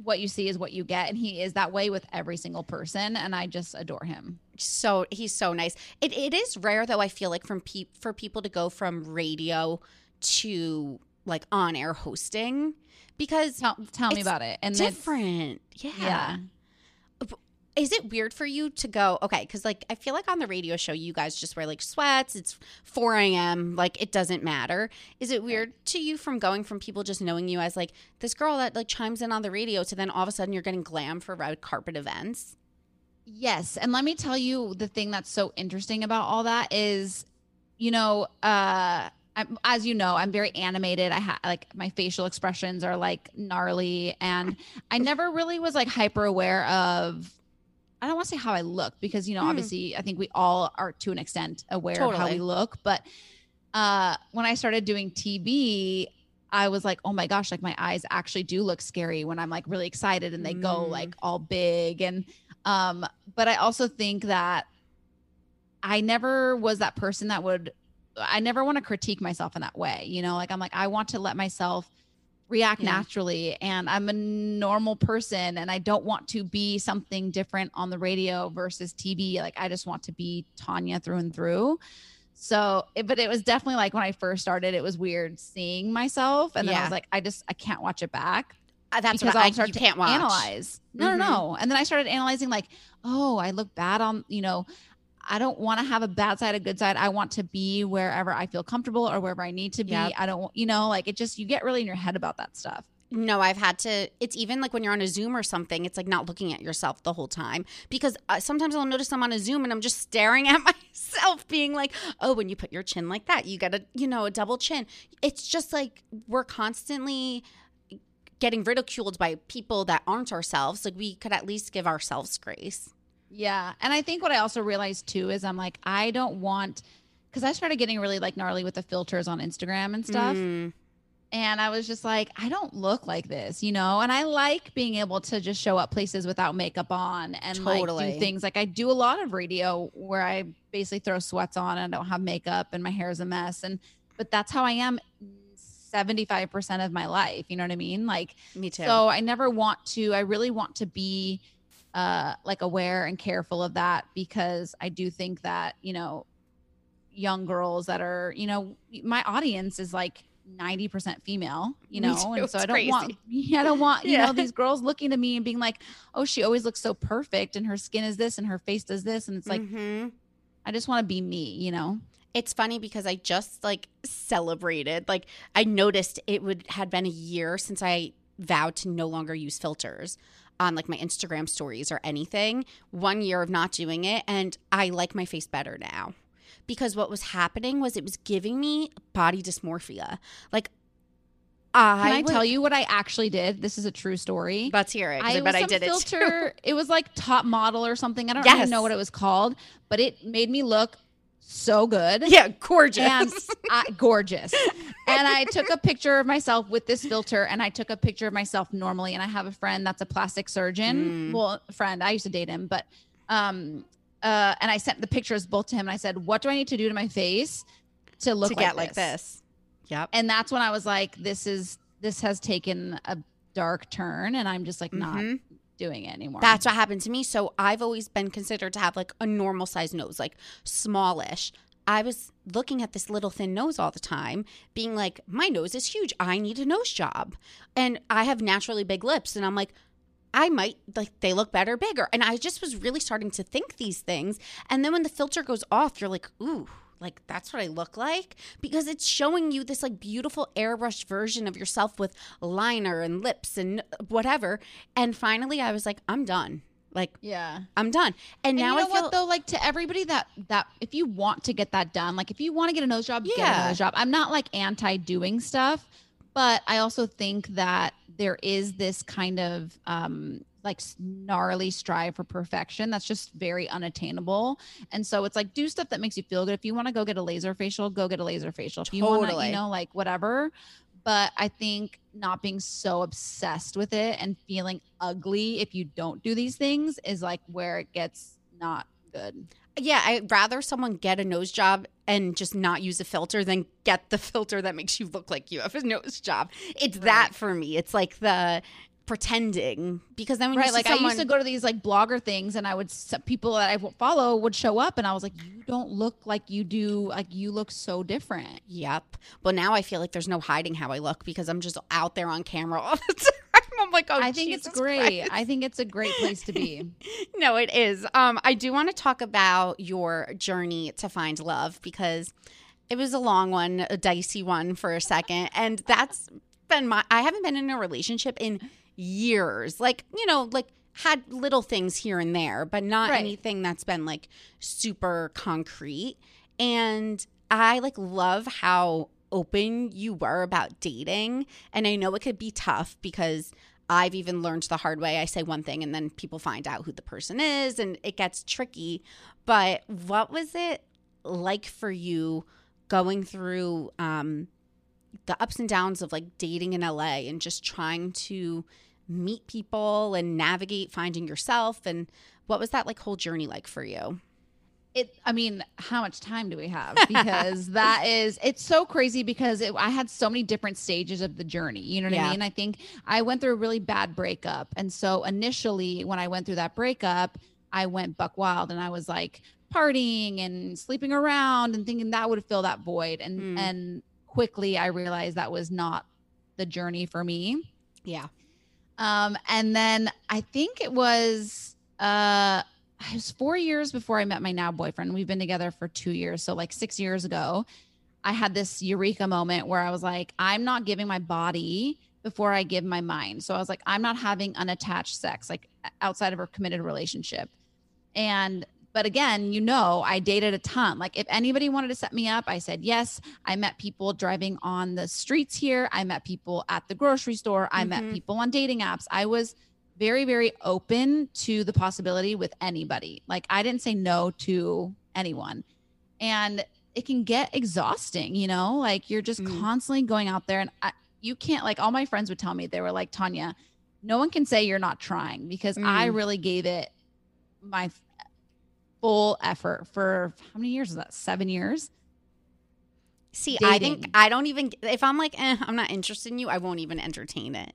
what you see is what you get, and he is that way with every single person. And I just adore him. so he's so nice. It it is rare though. I feel like from pe- for people to go from radio to like on air hosting because Tell, tell me about it. And different. Yeah. Yeah. Is it weird for you to go okay? Because like I feel like on the radio show, you guys just wear like sweats. It's four a.m. Like it doesn't matter. Is it weird to you from going from people just knowing you as like this girl that like chimes in on the radio to then all of a sudden you're getting glam for red carpet events? Yes. And let me tell you the thing that's so interesting about all that is, you know, uh, I'm, as you know, I'm very animated. I ha- like my facial expressions are like gnarly, and I never really was like hyper aware of. I don't want to say how I look because you know, Mm. obviously, I think we all are to an extent aware of how we look. But uh, when I started doing TV, I was like, oh my gosh, like my eyes actually do look scary when I'm like really excited and they go Mm. like all big and um, but I also think that I never was that person that would, I never want to critique myself in that way. You know, like I'm like, I want to let myself react Yeah. naturally and I'm a normal person and I don't want to be something different on the radio versus TV. Like I just want to be Tanya through and through. So, it, but it was definitely like when I first started, it was weird seeing myself. And then I was like, I just, I can't watch it back Uh, That's because what I, I'll start you to can't watch. analyze. No, Mhm. no, no. And then I started analyzing like, oh, I look bad on, you know, I don't want to have a bad side, a good side. I want to be wherever I feel comfortable or wherever I need to be. Yep. I don't, you know, like it just you get really in your head about that stuff. No, I've had to. It's even like when you're on a Zoom or something, it's like not looking at yourself the whole time. Because uh, sometimes I'll notice I'm on a Zoom and I'm just staring at myself, being like, oh, when you put your chin like that, you got a, you know, a double chin. It's just like we're constantly getting ridiculed by people that aren't ourselves. Like we could at least give ourselves grace. Yeah. And I think what I also realized too is I'm like, I don't want, because I started getting really like gnarly with the filters on Instagram and stuff. Mm, And I was just like, I don't look like this, you know? And I like being able to just show up places without makeup on and like do things. Like I do a lot of radio where I basically throw sweats on and I don't have makeup and my hair is a mess. And, but that's how I am 75% of my life. You know what I mean? Like, me too. so I never want to, I really want to be uh like aware and careful of that because I do think that, you know, young girls that are, you know, my audience is like 90% female, you know, and so I don't want crazy. yeah, I don't want, you Yeah. know, these girls looking to me and being like, "Oh, she always looks so perfect and her skin is this and her face does this." And it's like, Mhm. I just want to be me, you know. It's funny because I just like celebrated. Like I noticed it would had been a year since I vowed to no longer use filters on like my Instagram stories or anything. One year of not doing it and I like my face better now. Because what was happening was it was giving me body dysmorphia. Like I Can I, would- tell you what I actually did? This is a true story. Let's hear it. I, I bet I did it too. filter. It was like top model or something. I don't Yes. even know what it was called, but it made me look so good. Yeah, gorgeous. And I, gorgeous. And I took a picture of myself with this filter and I took a picture of myself normally. And I have a friend that's a plastic surgeon. Mm. Well, friend, I used to date him, but, um, uh, and I sent the pictures both to him and I said, what do I need to do to my face to look to like get like this. Yep. And that's when I was like, this is, this has taken a dark turn and I'm just like not Mhm. Doing it anymore. That's what happened to me. So I've always been considered to have like a normal size nose, like smallish. I was looking at this little thin nose all the time, being like, my nose is huge. I need a nose job. And I have naturally big lips. And I'm like, I might like they look better bigger. And I just was really starting to think these things. And then when the filter goes off, you're like, ooh, like that's what I look like because it's showing you this like beautiful airbrushed version of yourself with liner and lips and whatever. And finally I was like, I'm done. Like Yeah. I'm done. And, And now you know I feel what though, like to everybody that that if you want to get that done, like if you want to get a nose job, get Yeah. a nose job. I'm not like anti doing stuff, but I also think that there is this kind of um like gnarly strive for perfection that's just very unattainable. And so it's like do stuff that makes you feel good. If you want to go get a laser facial, go get a laser facial. If you want to, Totally. you know, like whatever. But I think not being so obsessed with it and feeling ugly if you don't do these things is like where it gets not good. yeah, I'd rather someone get a nose job and just not use a filter than get the filter that makes you look like you have a nose job. It's that for me. It's like the pretending because then when you right like someone, i used to go to these like blogger things and i would people that i follow would show up and i was like you don't look like you do like you look so different Yep. But now I feel like there's no hiding how I look because I'm just out there on camera all the time. I'm like, oh, i think it's great Christ. i think it's a great place to be no, it is. Um, I do want to talk about your journey to find love because it was a long one, a dicey one for a second, and that's been my. I haven't been in a relationship in years. Like you know, like had little things here and there, but not Right. anything that's been like super concrete. And I like love how open you were about dating, and I know it could be tough because I've even learned the hard way. I say one thing and then people find out who the person is and it gets tricky. But what was it like for you going through um, the ups and downs of like dating in LA and just trying to meet people and navigate finding yourself? And what was that like whole journey like for you? it i mean how much time do we have because that is it's so crazy because it, i had so many different stages of the journey you know what Yeah. i mean i think i went through a really bad breakup and so initially when i went through that breakup i went buck wild and i was like partying and sleeping around and thinking that would fill that void and Mm. and quickly i realized that was not the journey for me Yeah. Um, and then I think it was uh it was four years before I met my now boyfriend. We've been together for two years. So like six years ago, I had this eureka moment where I was like, I'm not giving my body before I give my mind. So I was like, I'm not having unattached sex, like outside of a committed relationship. And but again, you know, I dated a ton. Like if anybody wanted to set me up, I said yes. I met people driving on the streets here. I met people at the grocery store. I met Mhm. people on dating apps. I was very, very open to the possibility with anybody. Like I didn't say no to anyone. And it can get exhausting, you know, like you're just Mhm. constantly going out there and I, you can't, like, all my friends would tell me, they were like, Tanya, no one can say you're not trying because I Mm. really gave it my full effort for how many years is that? Seven years? See, I think I don't even if I'm like, eh, I'm not interested in you, I won't even entertain it.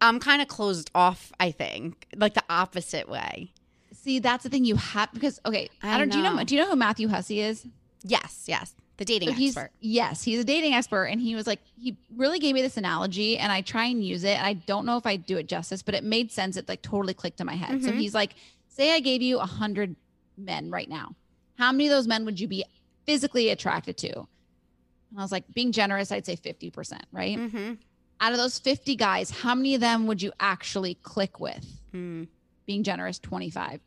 I'm kind of closed off. I think like the opposite way. See, that's the thing you have because okay, I, I don't. Do you know? know. Do you know who Matthew Hussey is? Yes, yes, the dating So he's expert. yes, he's a dating expert, and he was like, he really gave me this analogy, and I try and use it. And I don't know if I do it justice, but it made sense. It like totally clicked in my head. So Mhm. he's like, say I gave you a hundred men right now, how many of those men would you be physically attracted to? And I was like, being generous, I'd say fifty percent, right? Mm-hmm. Out of those fifty guys, how many of them would you actually click with? Mm. being generous 25%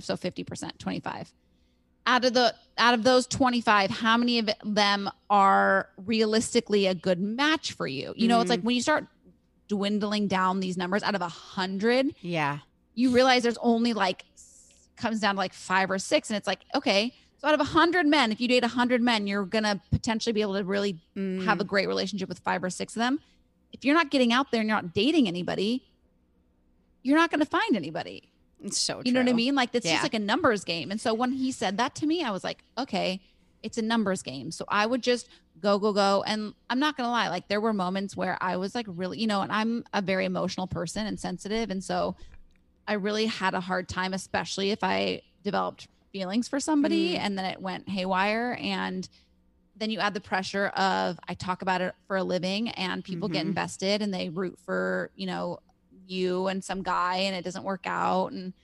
so 50% 25 out of the out of those 25 how many of them are realistically a good match for you you know it's like when you start dwindling down these numbers out of a hundred Yeah. you realize there's only like comes down to like five or six and it's like okay so out of a hundred men if you date a hundred men you're gonna potentially be able to really Mm. have a great relationship with five or six of them if you're not getting out there and you're not dating anybody you're not going to find anybody It's so you know what I mean? Like it's Yeah. just like a numbers game. And so when he said that to me, I was like, okay, it's a numbers game. So I would just go, go, go. And I'm not gonna lie, like there were moments where I was like really, you know, and I'm a very emotional person and sensitive. And so I really had a hard time, especially if I developed feelings for somebody Mhm. and then it went haywire and then you add the pressure of I talk about it for a living and people get Mhm. invested and they root for, you know, you and some guy and it doesn't work out and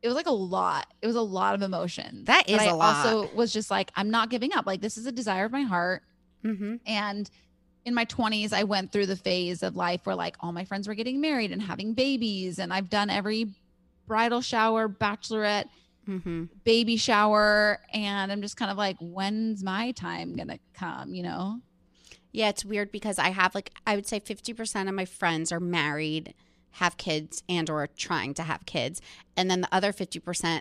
it was like a lot. It was a lot of emotions. That is But I a lot. also was just like I'm not giving up. Like this is a desire of my heart Mm-hmm. and in my 20s, I went through the phase of life where like all my friends were getting married and having babies. And I've done every bridal shower, bachelorette, Mm-hmm. baby shower. And I'm just kind of like, when's my time going to come? You know? Yeah, it's weird because I have like I would say 50% of my friends are married, have kids and or trying to have kids. And then the other 50%,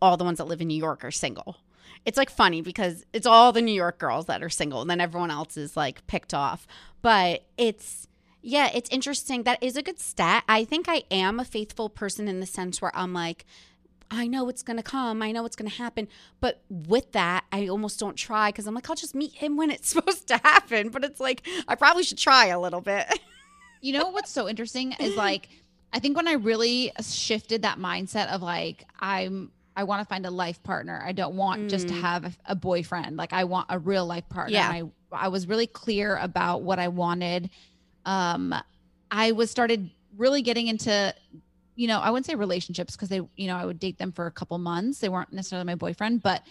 all the ones that live in New York are single. It's like funny because it's all the New York girls that are single and then everyone else is like picked off. But it's yeah, it's interesting. That is a good stat. I think I am a faithful person in the sense where I'm like I know it's going to come. I know it's going to happen. But with that, I almost don't try because I'm like, I'll just meet him when it's supposed to happen. But it's like, I probably should try a little bit. You know what's so interesting is like, I think when I really shifted that mindset of like, I'm, I want to find a life partner. I don't want just to Mm. have a, a boyfriend. Like I want a real life partner. Yeah. I, I was really clear about what I wanted. Um, I was started really getting into, you know, I wouldn't say relationships because they, you know, I would date them for a couple months. They weren't necessarily my boyfriend, but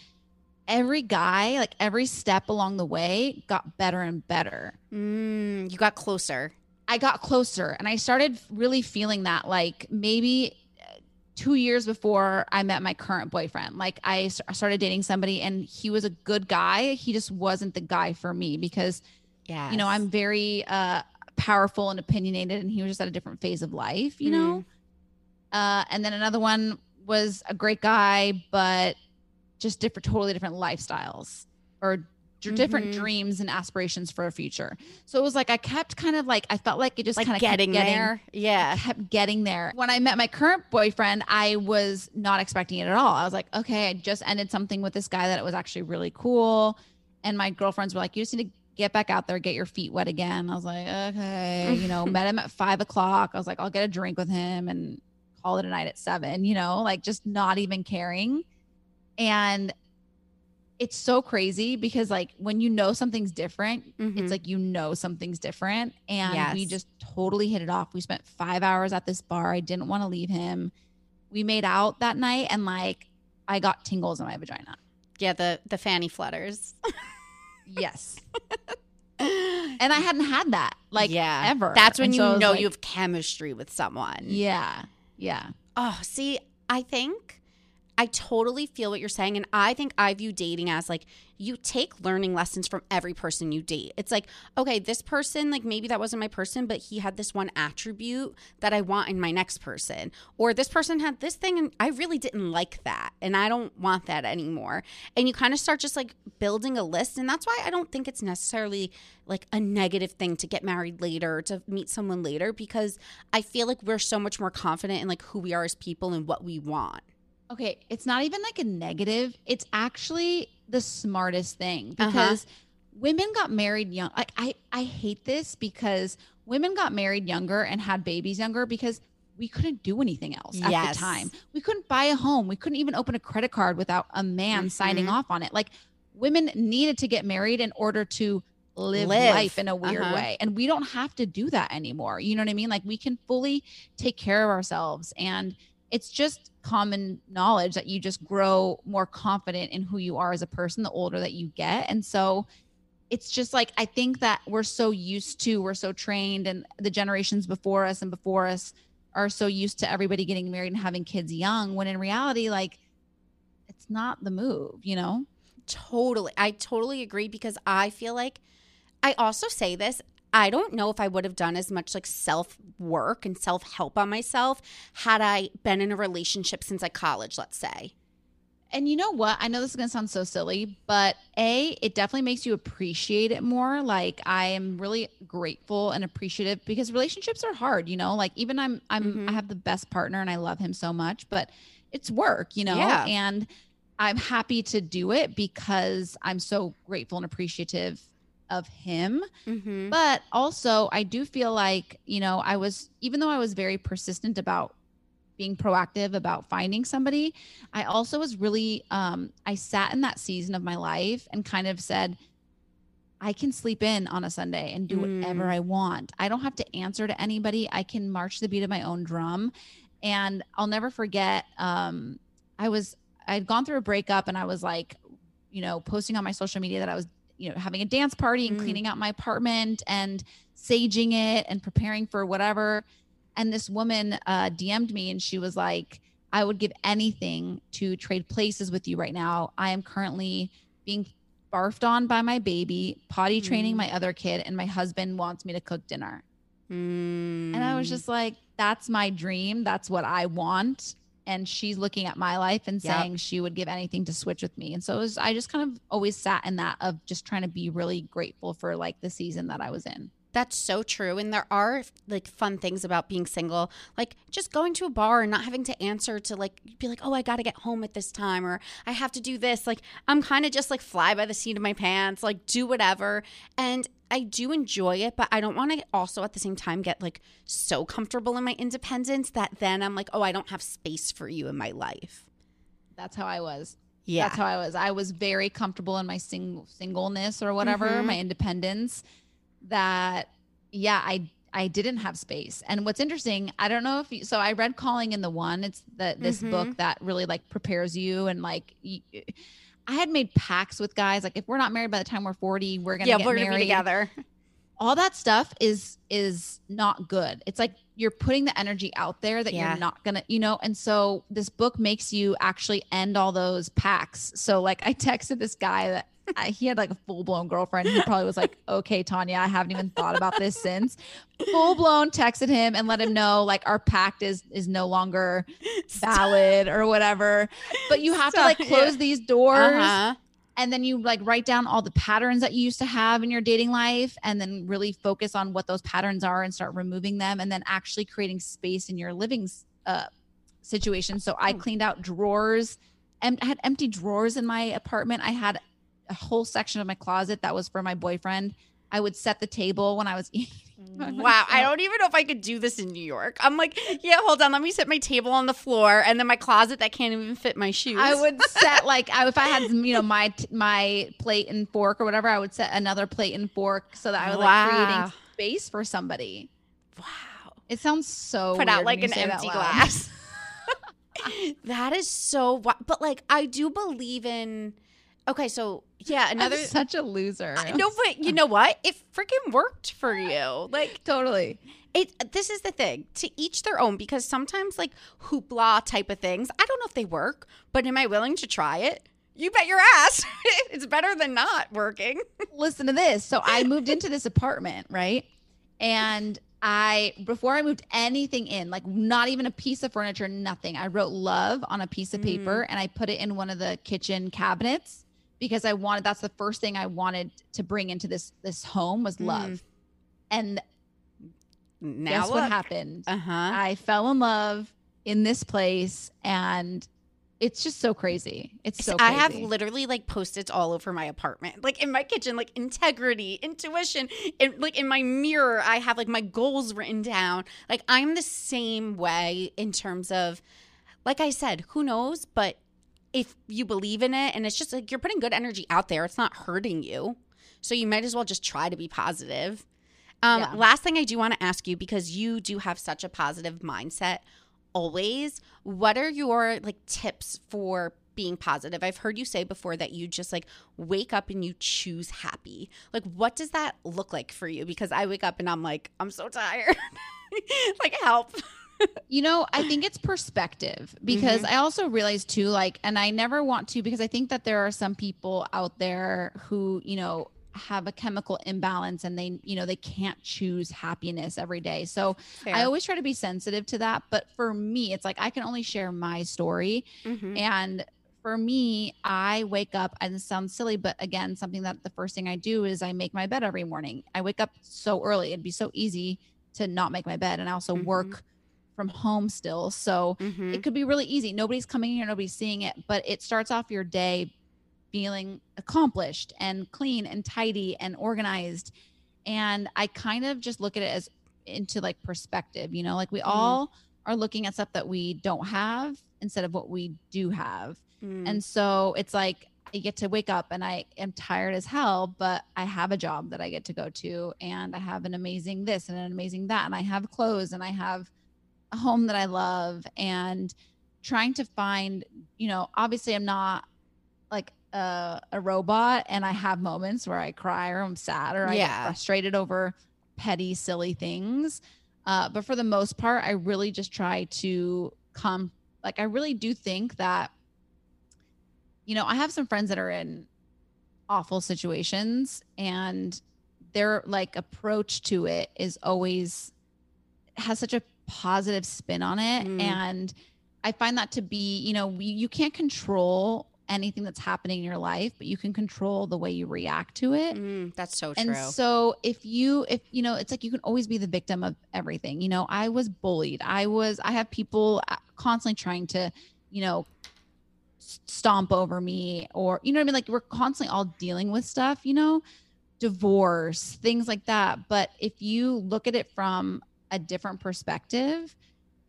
every guy, like every step along the way got better and better. Mm, you got closer. I got closer and I started really feeling that like maybe two years before I met my current boyfriend. Like I started dating somebody and he was a good guy. He just wasn't the guy for me because, Yeah. you know, I'm very uh, powerful and opinionated and he was just at a different phase of life, you know? Uh, and then another one was a great guy, but just different, totally different lifestyles or d- different mm-hmm. dreams and aspirations for a future. So it was like I kept kind of like I felt like it just like kind of getting, kept getting there. Yeah. kept getting there. When I met my current boyfriend, I was not expecting it at all. I was like, okay, I just ended something with this guy that it was actually really cool. And my girlfriends were like, you just need to get back out there, get your feet wet again. I was like, okay, you know, met him at five o'clock. I was like, I'll get a drink with him and call it a night at seven, you know, like just not even caring. And it's so crazy because like when you know something's different, Mhm. it's like you know something's different and we just totally hit it off we spent five hours at this bar i didn't want to leave him we made out that night and like i got tingles in my vagina yeah. The the fanny flutters. yes and i hadn't had that like yeah. ever That's when And you so know like, you have chemistry with someone. yeah yeah Oh, see, I think I totally feel what you're saying. And I think I view dating as like you take learning lessons from every person you date. It's like, okay, this person, like maybe that wasn't my person, but he had this one attribute that I want in my next person. Or this person had this thing and I really didn't like that. And I don't want that anymore. And you kind of start just like building a list. And that's why I don't think it's necessarily like a negative thing to get married later, to meet someone later, because I feel like we're so much more confident in like who we are as people and what we want. Okay it's not even like a negative it's actually the smartest thing Uh-huh. because women got married young like i i hate this because women got married younger and had babies younger because we couldn't do anything else at Yes. the time we couldn't buy a home we couldn't even open a credit card without a man signing Mhm. off on it like women needed to get married in order to live, Live. life in a weird Uh-huh. way and we don't have to do that anymore you know what i mean like we can fully take care of ourselves and it's just common knowledge that you just grow more confident in who you are as a person the older that you get and so it's just like i think that we're so used to we're so trained and the generations before us and before us are so used to everybody getting married and having kids young when in reality like it's not the move you know Totally. I totally agree because I feel like I also say this. I don't know if I would have done as much like self work and self help on myself had I been in a relationship since like college, let's say. And you know what? I know this is going to sound so silly, but A, it definitely makes you appreciate it more. Like I am really grateful and appreciative because relationships are hard, you know? Like even I'm I'm Mhm. I have the best partner and I love him so much, but it's work, you know? Yeah. And I'm happy to do it because I'm so grateful and appreciative of him. Mm-hmm. But also, I do feel like, you know, I was, even though I was very persistent about being proactive about finding somebody. I also was really um I sat in that season of my life and kind of said I can sleep in on a Sunday and do whatever Mm. I want. I don't have to answer to anybody. I can march the beat of my own drum. And I'll never forget um I was I'd gone through a breakup and I was like, you know, posting on my social media that I was, you know, having a dance party and Mm. cleaning out my apartment and saging it and preparing for whatever. And this woman uh DM'd me and she was like, I would give anything to trade places with you right now. I am currently being barfed on by my baby, potty training Mm. my other kid, and my husband wants me to cook dinner. And I was Mm. just like, that's my dream. That's what I want. And she's looking at my life and Yep. saying she would give anything to switch with me. And so it was, I just kind of always sat in that of just trying to be really grateful for like the season that I was in. That's so true. And there are like fun things about being single, like just going to a bar and not having to answer to like be like, oh, I got to get home at this time or I have to do this. Like, I'm kind of just like fly by the seat of my pants, like do whatever. And I do enjoy it, but I don't want to also at the same time get like so comfortable in my independence that then I'm like, oh, I don't have space for you in my life. That's how I was. Yeah. That's how I was. I was very comfortable in my single singleness or whatever, Mhm. my independence. That yeah, I I didn't have space. And what's interesting, I don't know if you, so I read Calling in the One. It's the this Mhm. book that really like prepares you and like y- I had made pacts with guys like if we're not married by the time we're 40, we're going to yeah, get we're married. to be together. All that stuff is is not good. It's like you're putting the energy out there that Yeah. you're not going to, you know, and so this book makes you actually end all those packs. So like I texted this guy that I, he had like a full blown girlfriend. He probably was like, okay, Tanya, I haven't even thought about this since. Full blown texted him and let him know like our pact is is no longer valid or whatever. But you have to like Stop. close these doors Uh-huh. and then you like write down all the patterns that you used to have in your dating life and then really focus on what those patterns are and start removing them and then actually creating space in your living uh, situation. So I Hmm. cleaned out drawers and I had empty drawers in my apartment. I had a whole section of my closet that was for my boyfriend. I would set the table when I was eating. Wow, I don't even know if I could do this in New York. I'm like, yeah, hold on, let me set my table on the floor and then my closet that can't even fit my shoes. I would set like I, if I had you know my my plate and fork or whatever, I would set another plate and fork so that I was like creating space for somebody. wow. It sounds so Put out like an empty glass. that is so but like I do believe in Okay, so yeah, another I'm such a loser. I- no, but you know what? It freaking worked for you. Like totally. it this is the thing to each their own because sometimes like hoopla type of things i don't know if they work but am i willing to try it you bet your ass it's better than not working Listen to this. So I moved into this apartment, right? And I before I moved anything in, like not even a piece of furniture, nothing. I wrote love on a piece of mm. paper and I put it in one of the kitchen cabinets because I wanted that's the first thing I wanted to bring into this this home was love. And now guess what happened? uh-huh I fell in love in this place and it's just so crazy. It's so I have literally like post-its all over my apartment, like in my kitchen, like integrity, intuition, in, like in my mirror. I have like my goals written down. Like I'm the same way in terms of, like I said, who knows? But if you believe in it, and it's just like you're putting good energy out there, it's not hurting you. So you might as well just try to be positive. Um, Yeah. Last thing I do want to ask you because you do have such a positive mindset always what are your like tips for being positive i've heard you say before that you just like wake up and you choose happy like what does that look like for you because i wake up and i'm like i'm so tired like help You know, I think it's perspective because Mm-hmm. I also realize too, like, and I never want to because I think that there are some people out there who, you know, have a chemical imbalance and they, you know, they can't choose happiness every day. So I always try to be sensitive to that. But for me, it's like I can only share my story. Mhm. And for me, I wake up, and it sounds silly, but again, something that the first thing I do is I make my bed every morning. I wake up so early. It'd be so easy to not make my bed. And I also Mhm. work from home still. So Mhm. it could be really easy. Nobody's coming in here, nobody's seeing it, but it starts off your day feeling accomplished and clean and tidy and organized. And I kind of just look at it as into like perspective, you know, like we Mhm. all are looking at stuff that we don't have instead of what we do have. Mm. And so it's like I get to wake up and I am tired as hell, but I have a job that I get to go to and I have an amazing this and an amazing that. And I have clothes and I have a home that I love and trying to find, you know, obviously I'm not like a, a robot and I have moments where I cry or I'm sad or I Yeah. get frustrated over petty, silly things. Uh, but for the most part, I really just try to come, like, I really do think that you know, I have some friends that are in awful situations and their like approach to it is always has such a positive spin on it Mm. and I find that to be, you know, we, you can't control anything that's happening in your life, but you can control the way you react to it. Mm, that's so true. And so if you if you know, it's like you can always be the victim of everything. You know, I was bullied. I was I have people uh, constantly trying to, you know, stomp over me or you know what I mean like we're constantly all dealing with stuff, you know, divorce, things like that. But if you look at it from a different perspective,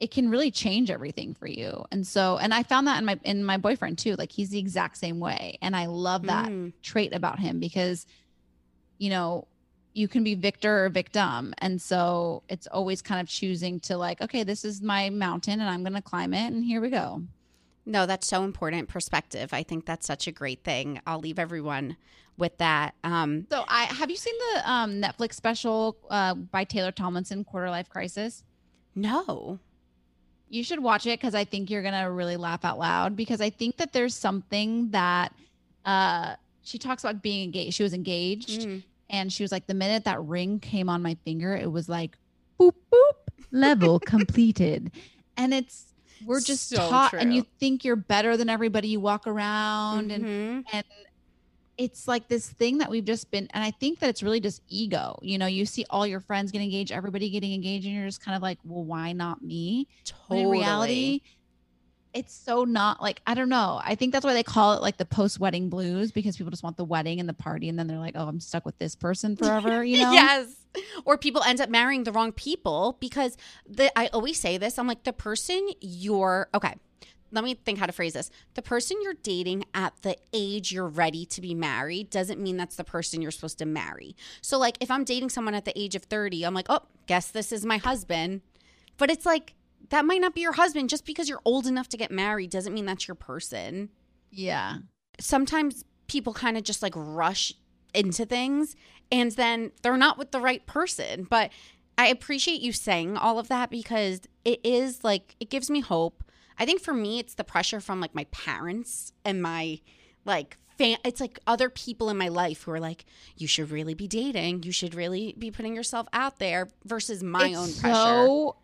it can really change everything for you. And so and I found that in my in my boyfriend too. Like he's the exact same way. And I love that Mm. trait about him because you know you can be victor or victim and so it's always kind of choosing to like okay this is my mountain and i'm going to climb it and here we go No, that's so important perspective. I think that's such a great thing. I'll leave everyone with that. Um, so i have you seen the um, netflix special uh, by taylor tomlinson quarter life crisis no. you should watch it because i think you're going to really laugh out loud because i think that there's something that uh, she talks about being engaged she was engaged Mm. and she was like the minute that ring came on my finger it was like boop boop level completed and it's we're just So taught and you think you're better than everybody you walk around and Mhm. and it's like this thing that we've just been and i think that it's really just ego you know you see all your friends get engaged everybody getting engaged and you're just kind of like well why not me totally. in reality it's so not like i don't know i think that's why they call it like the post-wedding blues because people just want the wedding and the party and then they're like oh i'm stuck with this person forever you know yes. Or people end up marrying the wrong people because the I always say this. I'm like the person you're okay. Let me think how to phrase this. The person you're dating at the age you're ready to be married doesn't mean that's the person you're supposed to marry. So like if I'm dating someone at the age of 30, I'm like, "Oh, guess this is my husband." But it's like that might not be your husband just because you're old enough to get married doesn't mean that's your person yeah sometimes people kind of just like rush into things and then they're not with the right person. But I appreciate you saying all of that because it is like, it gives me hope. I think for me, it's the pressure from like my parents and my like, Fan, it's like other people in my life who are like, you should really be dating. You should really be putting yourself out there versus my It's own pressure. so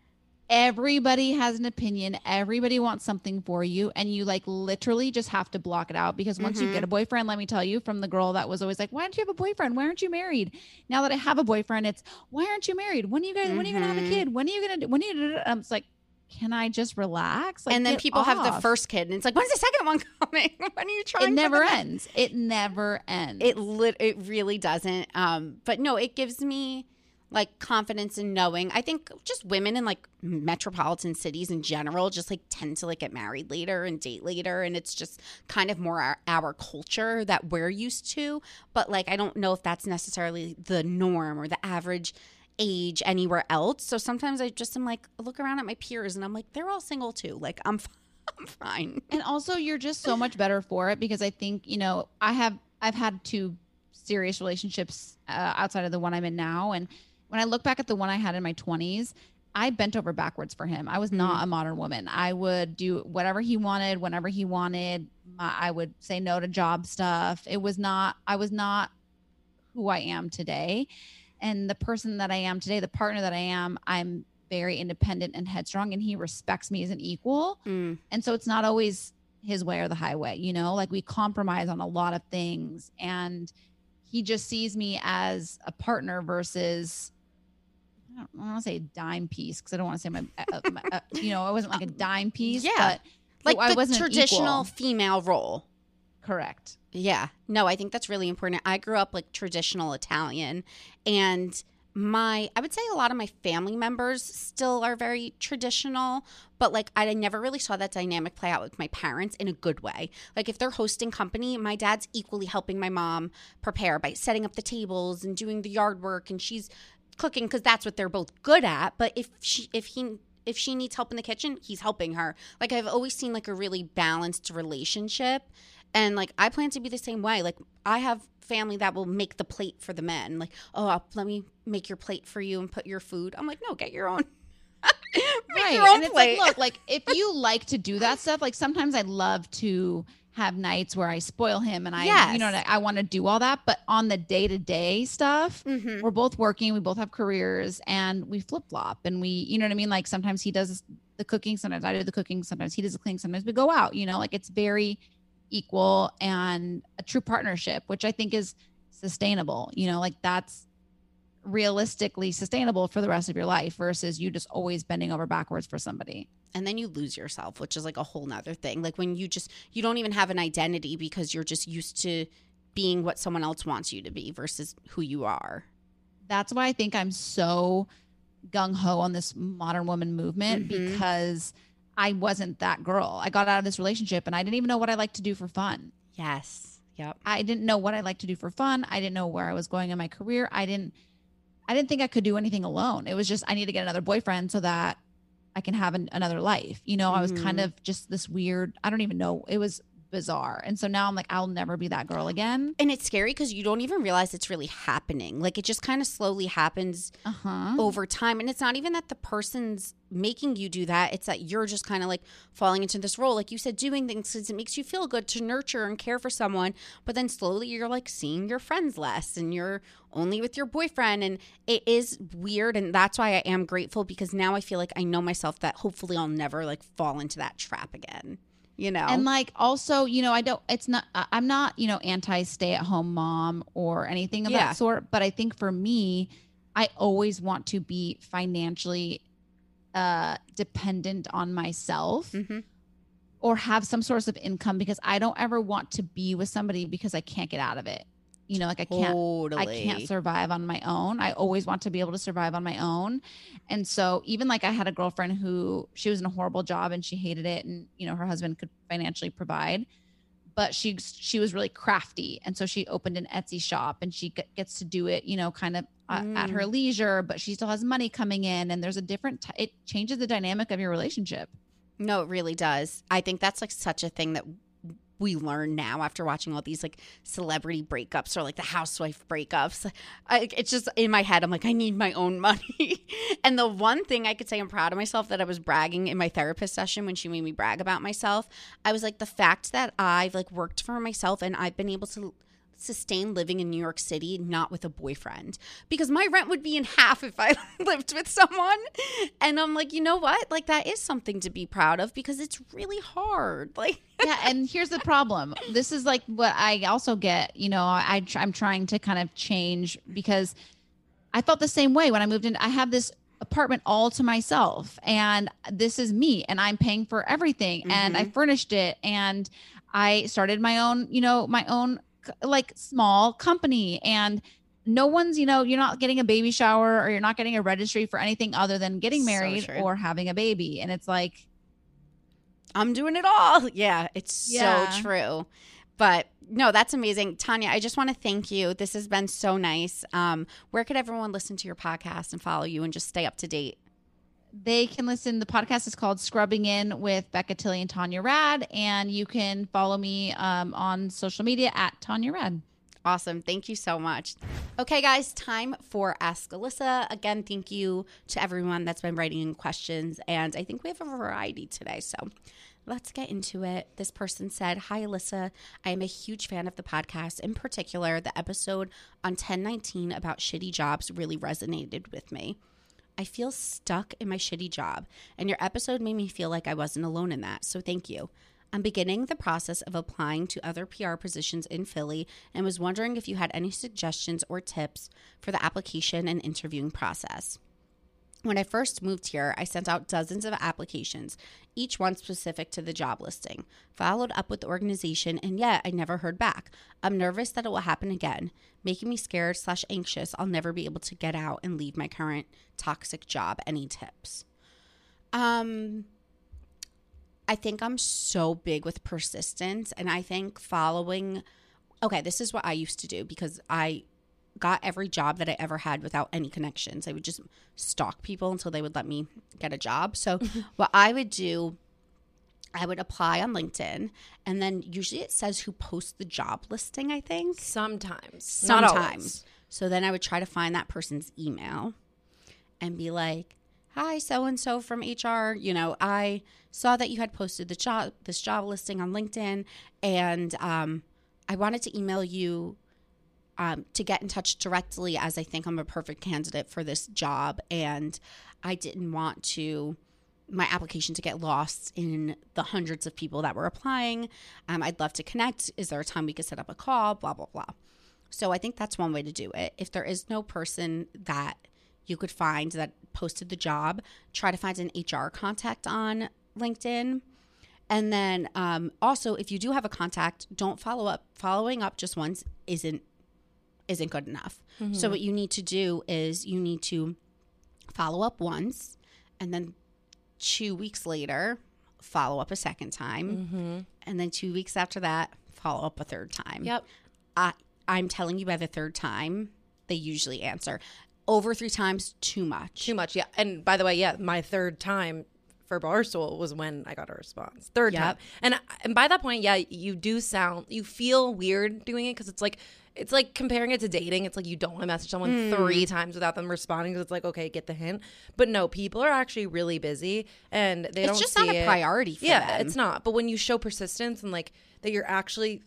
everybody has an opinion everybody wants something for you and you like literally just have to block it out because once you Mhm. get a boyfriend let me tell you from the girl that was always like why don't you have a boyfriend why aren't you married now that i have a boyfriend it's why aren't you married when are you guys when are you gonna have a Mhm. kid when are you gonna do when are you gonna i'm just like can i just relax like, and then people have the first kid, and it's like, when's the second one coming? when are you trying? To? It never ends it never ends It lit. It really doesn't. Um, but no, it gives me like confidence in knowing. I think just women in like metropolitan cities in general just like tend to like get married later and date later, and it's just kind of more our, our culture that we're used to. But like, I don't know if that's necessarily the norm or the average age anywhere else. So sometimes I just am like look around at my peers and I'm like they're all single too. Like I'm. I'm fine. and also you're just so much better for it because i think you know i have i've had two serious relationships uh, outside of the one i'm in now and when i look back at the one i had in my 20s i bent over backwards for him i was not a modern woman i would do whatever he wanted whenever he wanted My, i would say no to job stuff it was not i was not who i am today and the person that i am today the partner that i am i'm very independent and headstrong and he respects me as an equal Mm. and so it's not always his way or the highway, you know, like we compromise on a lot of things. And he just sees me as a partner versus, I don't, want to say dime piece because I don't want to say my, uh, my uh, you know, I wasn't like a dime piece. Yeah. But Like I the traditional female role. correct. Yeah. No, I think that's really important. I grew up like traditional Italian and my I would say a lot of my family members still are very traditional, but like I never really saw that dynamic play out with my parents in a good way. Like if they're hosting company, my dad's equally helping my mom prepare by setting up the tables and doing the yard work and she's cooking cuz that's what they're both good at, but if she if he if she needs help in the kitchen, he's helping her. Like I've always seen like a really balanced relationship and like I plan to be the same way. Like I have family that will make the plate for the men. Like, oh, I'll, let me make your plate for you and put your food. I'm like, no, get your own. right. your own and it's plate. like, look, like if you like to do that stuff, like sometimes I love to have nights where I spoil him and I, Yes. you know, I, I want to do all that. But on the day to day stuff, Mhm. we're both working, we both have careers, and we flip flop. And we, you know what I mean? Like sometimes he does the cooking, sometimes I do the cooking, sometimes he does the cleaning, sometimes we go out, you know, like it's very equal and a true partnership, which I think is sustainable. You know, like that's realistically sustainable for the rest of your life versus you just always bending over backwards for somebody. and then you lose yourself, which is like a whole nother thing. Like when you just you don't even have an identity because you're just used to being what someone else wants you to be versus who you are. That's why I think I'm so gung ho on this modern woman movement Mhm. because I wasn't that girl. I got out of this relationship and I didn't even know what I like to do for fun. Yes. Yep. I didn't know what I like to do for fun. I didn't know where I was going in my career. I didn't I didn't think I could do anything alone. It was just I need to get another boyfriend so that I can have an, another life. You know, I was kind Mhm. of just this weird, I don't even know. It was bizarre. And so now I'm like I'll never be that girl again. And it's scary because you don't even realize it's really happening. Like it just kind of slowly happens Uh-huh. over time. And it's not even that the person's making you do that. It's that you're just kind of like falling into this role. Like you said, doing things because it makes you feel good to nurture and care for someone. But then slowly you're like seeing your friends less and you're only with your boyfriend. And it is weird. And that's why I am grateful because now I feel like I know myself that hopefully I'll never like fall into that trap again. You know? And like also, you know, I don't it's not I'm not, you know, anti stay at home mom or anything of Yeah. that sort, but I think for me, I always want to be financially uh dependent on myself Mhm. or have some source of income because I don't ever want to be with somebody because I can't get out of it. You know, like I can't totally. I can't survive on my own. I always want to be able to survive on my own. And so even like I had a girlfriend who she was in a horrible job and she hated it and you know her husband could financially provide but she she was really crafty and so she opened an Etsy shop and she gets to do it, you know, kind of uh, at her leisure, but she still has money coming in and there's a different t- it changes the dynamic of your relationship. No, it really does. I think that's like such a thing that we learn now after watching all these like celebrity breakups or like the housewife breakups. I, it's just in my head. I'm like, I need my own money. and the one thing I could say I'm proud of myself that I was bragging in my therapist session when she made me brag about myself, I was like, the fact that I've like worked for myself and I've been able to sustain living in New York City not with a boyfriend because my rent would be in half if I lived with someone. And I'm like, you know what? Like that is something to be proud of because it's really hard. Like yeah and here's the problem this is like what i also get you know I, i'm trying to kind of change because i felt the same way when i moved in i have this apartment all to myself and this is me and i'm paying for everything and i mm-hmm. furnished it and i started my own you know my own like small company and no one's you know you're not getting a baby shower or you're not getting a registry for anything other than getting married true. or having a baby and it's like I'm doing it all. Yeah, it's Yeah. so true. But no, that's amazing. Tanya, I just want to thank you. This has been so nice. Um, where could everyone listen to your podcast and follow you and just stay up to date? They can listen. The podcast is called Scrubbing In with Becca Tilley and Tanya Rad, and you can follow me um, on social media at Tanya Rad. Awesome. Thank you so much. Okay, guys, time for Ask Alyssa. Again, thank you to everyone that's been writing in questions. And I think we have a variety today. So let's get into it. This person said Hi, Alyssa. I am a huge fan of the podcast. In particular, the episode on 1019 about shitty jobs really resonated with me. I feel stuck in my shitty job, and your episode made me feel like I wasn't alone in that. So thank you. I'm beginning the process of applying to other PR positions in Philly and was wondering if you had any suggestions or tips for the application and interviewing process. When I first moved here, I sent out dozens of applications, each one specific to the job listing. Followed up with the organization, and yet I never heard back. I'm nervous that it will happen again, making me scared slash anxious. I'll never be able to get out and leave my current toxic job. Any tips? Um, I think I'm so big with persistence, and I think following. Okay, this is what I used to do because I got every job that I ever had without any connections. I would just stalk people until they would let me get a job. So, what I would do, I would apply on LinkedIn, and then usually it says who posts the job listing, I think. Sometimes. Sometimes. So then I would try to find that person's email and be like, "Hi, so and so from HR. You know, I saw that you had posted the job this job listing on LinkedIn, and um, I wanted to email you um, to get in touch directly, as I think I'm a perfect candidate for this job, and I didn't want to." My application to get lost in the hundreds of people that were applying. Um, I'd love to connect. Is there a time we could set up a call? Blah, blah, blah. So I think that's one way to do it. If there is no person that you could find that posted the job, try to find an HR contact on LinkedIn. And then um, also, if you do have a contact, don't follow up. Following up just once isn't isn't good enough. So mm-hmm. what you need to do is you need to follow up once, and then two weeks later, follow up a second time, mm-hmm. and then two weeks after that, follow up a third time. Yep. I I'm telling you by the third time, they usually answer. Over three times, too much. Too much, yeah. And by the way, yeah, my third time for Barstool was when I got a response. Third Yep. time, and and by that point, yeah, you do sound, you feel weird doing it because it's like. It's like comparing it to dating. It's like you don't want to message someone Hmm. three times without them responding because it's like, okay, get the hint. But no, people are actually really busy and they It's don't just see not a it. priority for yeah, them. it's not. But when you show persistence and like that, you're actually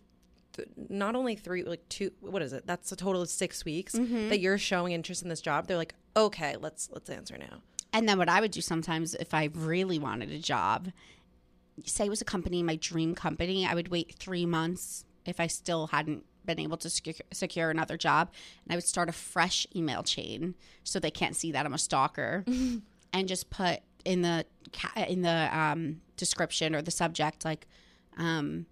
th- not only three, like two. What is it? That's a total of six weeks Mm-hmm. that you're showing interest in this job. They're like, okay, let's let's answer now. And then what I would do sometimes if I really wanted a job, say it was a company, my dream company, I would wait three months if I still hadn't been able to secure, secure another job, and I would start a fresh email chain so they can't see that I'm a stalker, and just put in the in the um, description or the subject like um,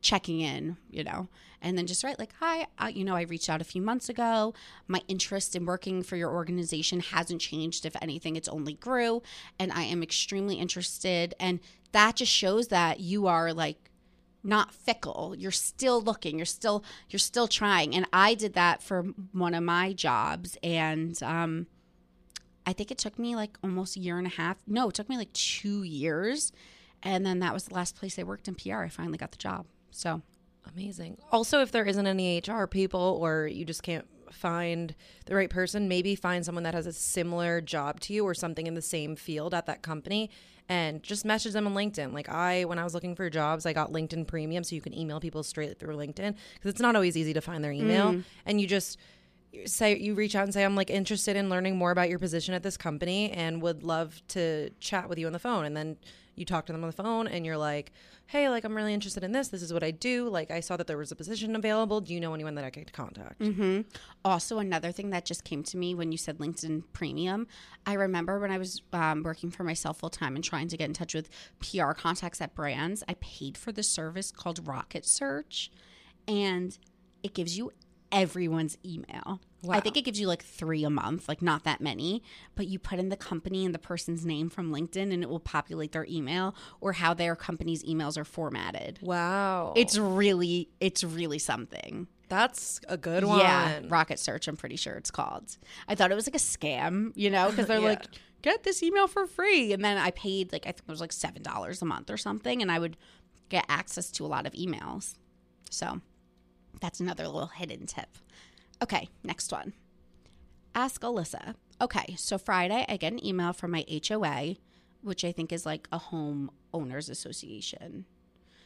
checking in, you know, and then just write like, "Hi, uh, you know, I reached out a few months ago. My interest in working for your organization hasn't changed. If anything, it's only grew, and I am extremely interested." And that just shows that you are like not fickle. You're still looking. You're still you're still trying. And I did that for one of my jobs, and um, I think it took me like almost a year and a half. No, it took me like two years. And then that was the last place I worked in PR. I finally got the job. So Amazing. Also, if there isn't any HR people or you just can't find the right person, maybe find someone that has a similar job to you or something in the same field at that company and just message them on LinkedIn. Like I when I was looking for jobs, I got LinkedIn Premium so you can email people straight through LinkedIn because it's not always easy to find their email mm. and you just say you reach out and say I'm like interested in learning more about your position at this company and would love to chat with you on the phone and then you talk to them on the phone and you're like hey like i'm really interested in this. This is what i do. Like i saw that there was a position available. Do you know anyone that i could contact? Mm-hmm. Also, another thing that just came to me when you said LinkedIn Premium, I remember when I was um, working for myself full time and trying to get in touch with PR contacts at brands, I paid for the service called Rocket Search, and it gives you everyone's email. I think it gives you like three a month, like not that many, but you put in the company and the person's name from LinkedIn and it will populate their email or how their company's emails are formatted. wow It's really, it's really something. that's a good one Yeah, Rocket Search, I'm pretty sure it's called. I thought it was like a scam, you know, because they're Yeah. like, get this email for free. And then I paid like, I think it was like $7 a month or something, and I would get access to a lot of emails. So that's another little hidden tip. Okay, next one. Ask Alyssa. Okay, so Friday, I get an email from my HOA, which I think is like a home owners association.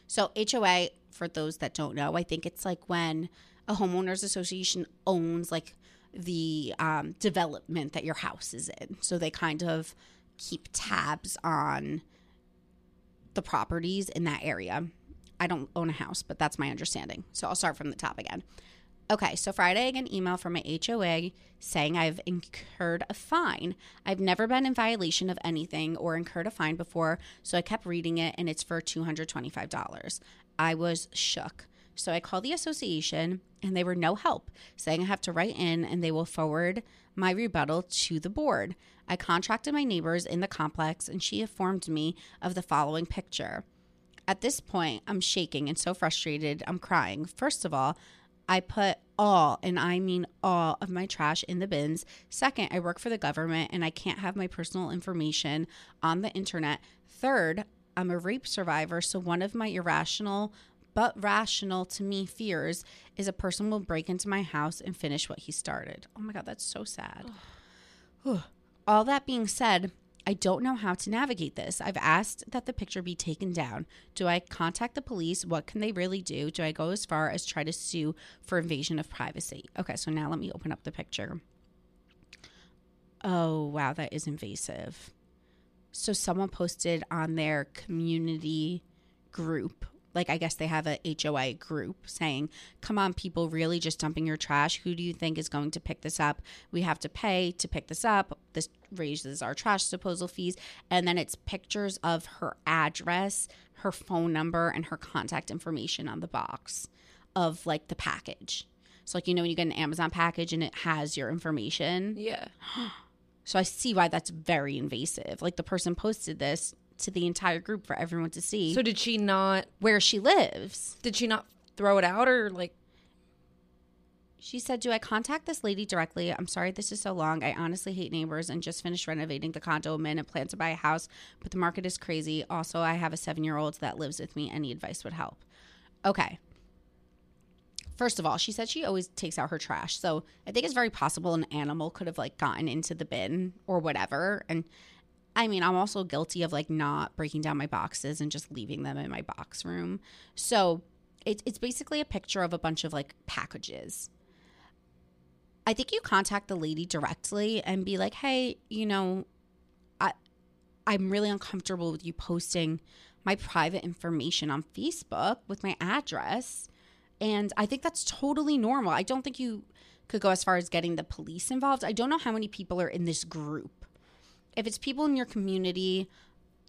So HOA, for those that don't know, I think it's like when a homeowners association owns like the um, development that your house is in. So they kind of keep tabs on the properties in that area. I don't own a house, but that's my understanding. So I'll start from the top again. Okay, so Friday I get an email from my HOA saying I've incurred a fine. I've never been in violation of anything or incurred a fine before, so I kept reading it and it's for $225. I was shook. So I called the association and they were no help, saying I have to write in and they will forward my rebuttal to the board. I contracted my neighbors in the complex and she informed me of the following picture. At this point, I'm shaking and so frustrated, I'm crying. First of all, I put all, and I mean all, of my trash in the bins. Second, I work for the government and I can't have my personal information on the internet. Third, I'm a rape survivor, so one of my irrational but rational to me fears is a person will break into my house and finish what he started. Oh my God, that's so sad. All that being said, I don't know how to navigate this. I've asked that the picture be taken down. Do I contact the police? What can they really do? Do I go as far as try to sue for invasion of privacy? Okay, so now let me open up the picture. Oh, wow, that is invasive. So someone posted on their community group like I guess they have a HOA group saying, "Come on, people, really just dumping your trash. Who do you think is going to pick this up? We have to pay to pick this up. This raises our trash disposal fees." And then it's pictures of her address, her phone number, and her contact information on the box of like the package. So like you know when you get an Amazon package and it has your information. Yeah. So I see why that's very invasive. Like the person posted this to the entire group for everyone to see So did she not? where she lives. Did she not throw it out or like? She said, Do I contact this lady directly? I'm sorry this is so long. I honestly hate neighbors and just finished renovating the condo I'm in and plan to buy a house, but the market is crazy. Also, I have a seven year old that lives with me. Any advice would help. Okay. First of all, she said she always takes out her trash. So I think it's very possible an animal could have like gotten into the bin or whatever. And I mean, I'm also guilty of like not breaking down my boxes and just leaving them in my box room. So it, it's basically a picture of a bunch of like packages. I think you contact the lady directly and be like, "Hey, you know, I I'm really uncomfortable with you posting my private information on Facebook with my address." And I think that's totally normal. I don't think you could go as far as getting the police involved. I don't know how many people are in this group. If it's people in your community,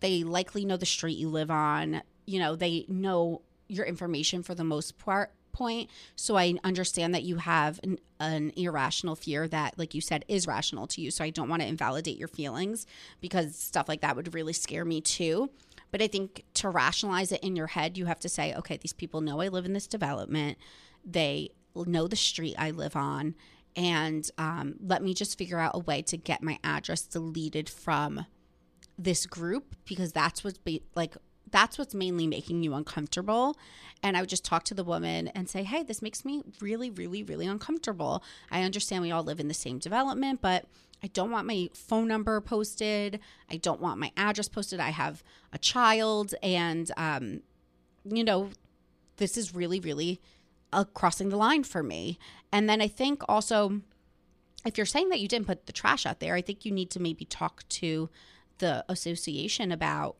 they likely know the street you live on. You know, they know your information for the most part point. So I understand that you have an, an irrational fear that, like you said, is rational to you. So I don't want to invalidate your feelings because stuff like that would really scare me too. But I think to rationalize it in your head, you have to say, okay, these people know I live in this development. They know the street I live on. And um, let me just figure out a way to get my address deleted from this group because that's what's be- like that's what's mainly making you uncomfortable. And i would just talk to the woman and say hey this makes me really really really uncomfortable. I understand we all live in the same development but i don't want my phone number posted. I don't want my address posted. I have a child and um, you know this is really really uh, crossing the line for me and then i think also if you're saying that you didn't put the trash out there i think you need to maybe talk to the association about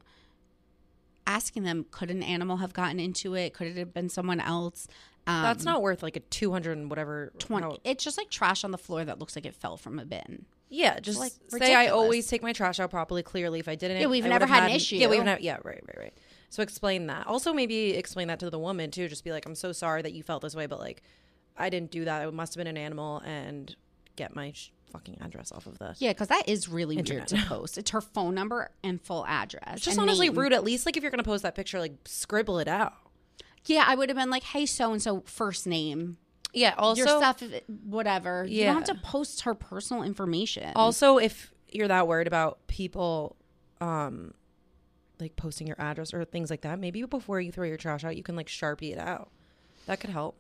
asking them could an animal have gotten into it could it have been someone else um, That's not worth like a two hundred and whatever. 20 how- it's just like trash on the floor that looks like it fell from a bin Yeah, just like, say I always take my trash out properly. Clearly, if I didn't, Yeah, we've I never would've had an issue. Yeah, we've never. Yeah, right, right, right. So explain that. Also, maybe explain that to the woman too. Just be like, I'm so sorry that you felt this way, but like, I didn't do that. It must have been an animal, and get my sh- fucking address off of the. yeah because that is really Internet. weird to post it's her phone number and full address It's just honestly name. rude. At least like if you're gonna post that picture, like scribble it out. yeah i would have been like hey so and so first name Yeah. Also, your stuff whatever you don't have to post her personal information Also, if you're that worried about people, um, like posting your address or things like that, maybe before you throw your trash out, you can like sharpie it out. That could help.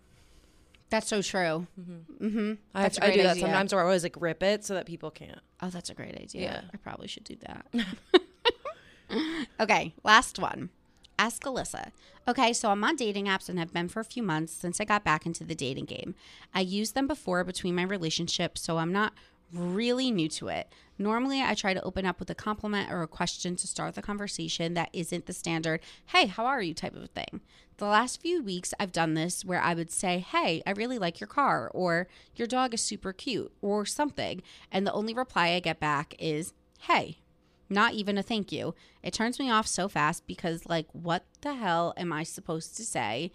that's so true mm-hmm. I, a I great do that sometimes, or I always like rip it so that people can't. Oh, that's a great idea. Yeah. I probably should do that. okay, last one. Ask Alyssa. Okay, so I'm on dating apps and have been for a few months since I got back into the dating game. I used them before between my relationships, so I'm not really new to it. Normally, I try to open up with a compliment or a question to start the conversation that isn't the standard, hey, how are you type of thing. The last few weeks, I've done this where I would say, hey, I really like your car, or your dog is super cute, or something. And the only reply I get back is, hey, not even a thank you. It turns me off so fast because, like, what the hell am I supposed to say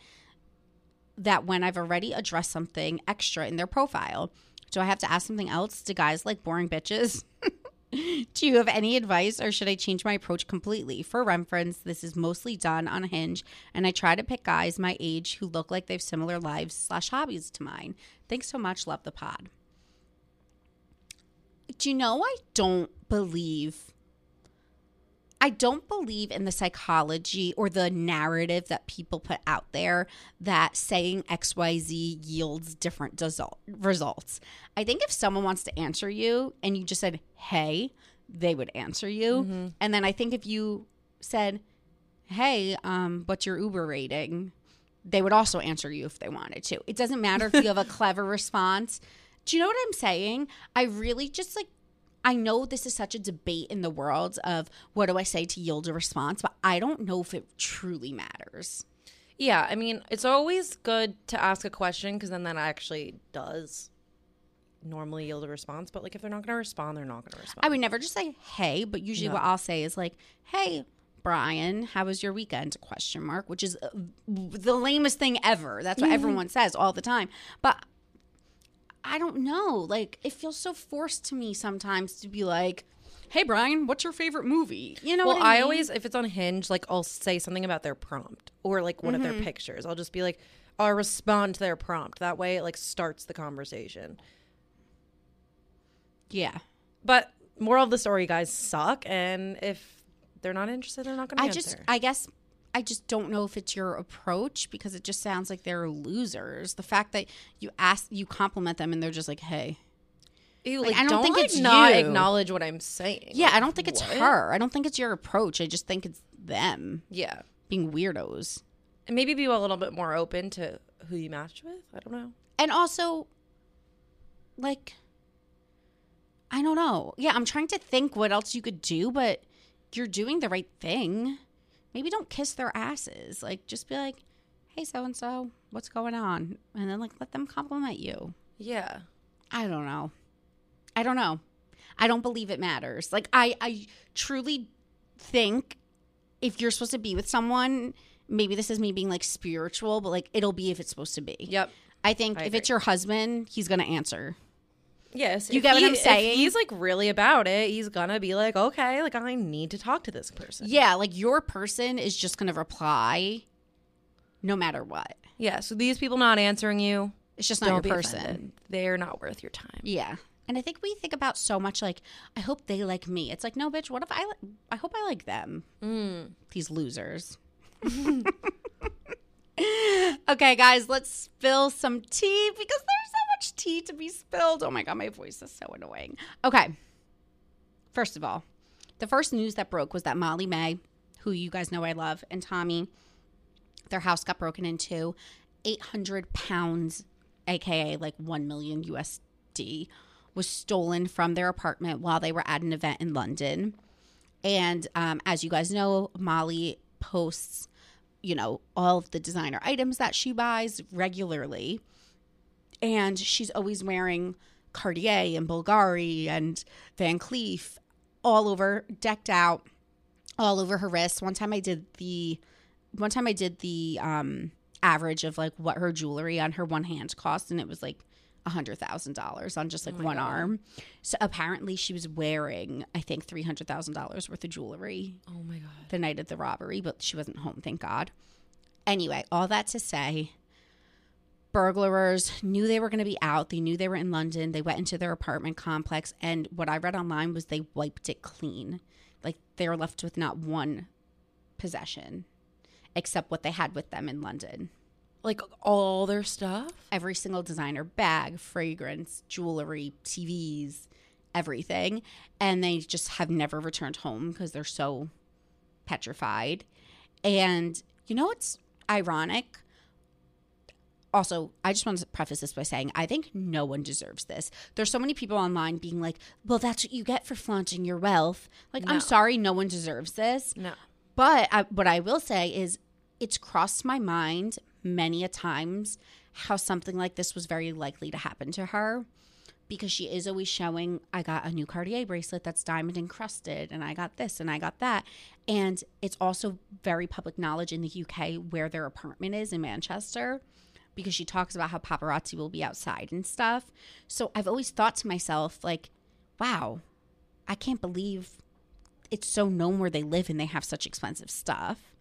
that when I've already addressed something extra in their profile? Do I have to ask something else? Do guys like boring bitches? Do you have any advice or should I change my approach completely? For reference, this is mostly done on Hinge, and I try to pick guys my age who look like they have similar lives slash hobbies to mine. Thanks so much. Love the pod. Do you know I don't believe I don't believe in the psychology or the narrative that people put out there that saying XYZ yields different results. I think if someone wants to answer you and you just said, hey, they would answer you. And then I think if you said, hey, um, what's your Uber rating? They would also answer you if they wanted to. It doesn't matter if you have a clever response. Do you know what I'm saying? I really just like I know this is such a debate in the world of what do I say to yield a response, but I don't know if it truly matters. Yeah, I mean, it's always good to ask a question because then that actually does normally yield a response. But like, if they're not going to respond, they're not going to respond. I would never just say hey, but usually No. what I'll say is like, "Hey, Brian, how was your weekend?" question mark, which is uh, the lamest thing ever. That's what everyone says all the time. But I don't know. Like it feels so forced to me sometimes to be like, "Hey, Brian, what's your favorite movie?" You know well, what I, I mean? always, if it's on Hinge, like I'll say something about their prompt or like one of Mm-hmm. their pictures. I'll just be like, I'll respond to their prompt. That way, it like starts the conversation. yeah. But moral of the story, guys suck, and if they're not interested, they're not going to I answer. just, I guess, I just don't know if it's your approach because it just sounds like they're losers. The fact that you ask, you compliment them, and they're just like, "Hey." Ew, like, like, I don't think like, it's not you. acknowledge what I'm saying. Yeah, Like, I don't think it's what? her. I don't think it's your approach. I just think it's them Yeah, being weirdos. and maybe be a little bit more open to who you match with. I don't know. And also, like, I don't know. Yeah, I'm trying to think what else you could do, but you're doing the right thing. Maybe don't kiss their asses. Like, just be like, hey, so and so, what's going on? And then, like, let them compliment you. Yeah. I don't know. I don't know. I don't believe it matters. Like I I truly think if you're supposed to be with someone, maybe this is me being like spiritual, but like it'll be if it's supposed to be. Yep. I think I if it's your husband, he's going to answer. Yes. You get what he- I'm saying? He's like really about it, he's gonna be like, okay, like I need to talk to this person. Yeah, like your person is just going to reply no matter what. Yeah. So these people not answering you, It's just not your person. offended. They're not worth your time. Yeah. And I think we think about so much like, I hope they like me. It's like, no, bitch, what if I, li- I hope I like them. Mm. These losers. okay, guys, let's spill some tea because there's so much tea to be spilled. Oh my God, my voice is so annoying. Okay. First of all, the first news that broke was that Molly-Mae, who you guys know I love, and Tommy, their house got broken into. 800 pounds, aka like 1 million USD, was stolen from their apartment while they were at an event in London. And um, as you guys know, Molly posts, you know, all of the designer items that she buys regularly. And she's always wearing Cartier and Bulgari and Van Cleef all over, decked out, all over her wrists. One time I did the, one time I did the um, average of like what her jewelry on her one hand cost, and it was like a hundred thousand dollars on just like one arm. So apparently she was wearing, I think, three hundred thousand dollars worth of jewelry Oh my god. the night of the robbery, but she wasn't home, thank God. Anyway, all that to say, burglars knew they were going to be out. They knew they were in London. They went into their apartment complex, and what I read online was they wiped it clean. Like they were left with not one possession except what they had with them in London. Like all their stuff. Every single designer bag, fragrance, jewelry, TVs, everything. And they just have never returned home because they're so petrified. And you know what's ironic? Also, I just want to preface this by saying I think no one deserves this. There's so many people online being like, "Well, that's what you get for flaunting your wealth." Like, No. I'm sorry, no one deserves this. No. But I, what I will say is, it's crossed my mind many a times how something like this was very likely to happen to her because she is always showing I got a new Cartier bracelet that's diamond encrusted and I got this and I got that. And it's also very public knowledge in the UK where their apartment is in Manchester because she talks about how paparazzi will be outside and stuff. So I've always thought to myself like, wow, I can't believe it's so known where they live and they have such expensive stuff.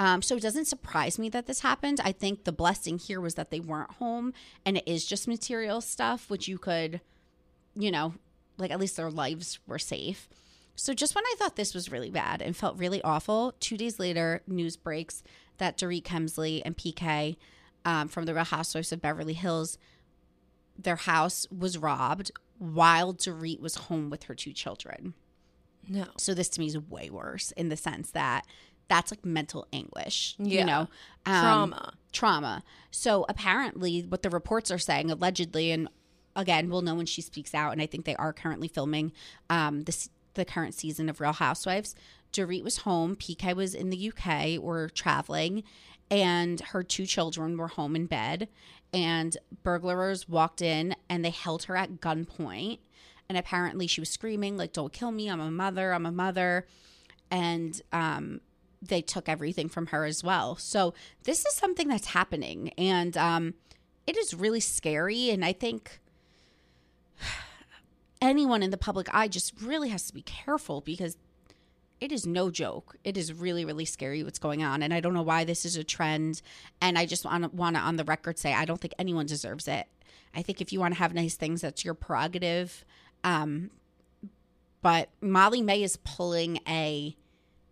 Um, so it doesn't surprise me that this happened. I think the blessing here was that they weren't home and it is just material stuff, which you could, you know, like at least their lives were safe. So just when I thought this was really bad and felt really awful, two days later, news breaks that Dorit Kemsley and PK um, from the Real Housewives of Beverly Hills, their house was robbed while Dorit was home with her two children. No. So this to me is way worse in the sense that that's like mental anguish, Yeah. you know, um, Trauma. trauma. So apparently, what the reports are saying, allegedly, and again, we'll know when she speaks out. And I think they are currently filming um, this the current season of Real Housewives. Dorit was home. PK was in the UK or traveling, and her two children were home in bed. And burglars walked in and they held her at gunpoint. And apparently, she was screaming like, "Don't kill me! I'm a mother! I'm a mother!" And um, they took everything from her as well. So this is something that's happening, and um, it is really scary. And I think anyone in the public eye just really has to be careful because it is no joke. It is really, really scary what's going on, and I don't know why this is a trend. And I just want to want to on the record say I don't think anyone deserves it. I think if you want to have nice things, that's your prerogative. Um, but Molly-Mae is pulling a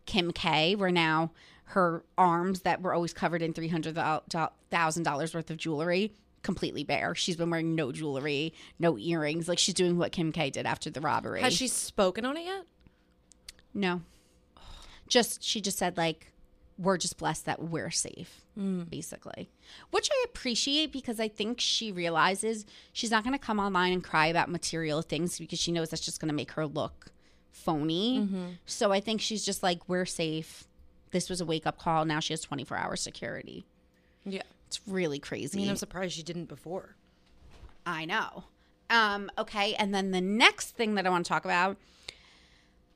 Kim K, where now her arms that were always covered in three hundred thousand dollars worth of jewelry completely bare. She's been wearing no jewelry, no earrings. Like she's doing what Kim K did after the robbery. Has she spoken on it yet? No. Just she just said like we're just blessed that we're safe, basically. Which I appreciate because I think she realizes she's not going to come online and cry about material things because she knows that's just going to make her look phony. So I think she's just like we're safe. This was a wake up call. Now she has 24 hour security. Yeah. It's really I crazy. mean, I'm surprised she didn't before. I know. Um, okay, and then the next thing that I want to talk about.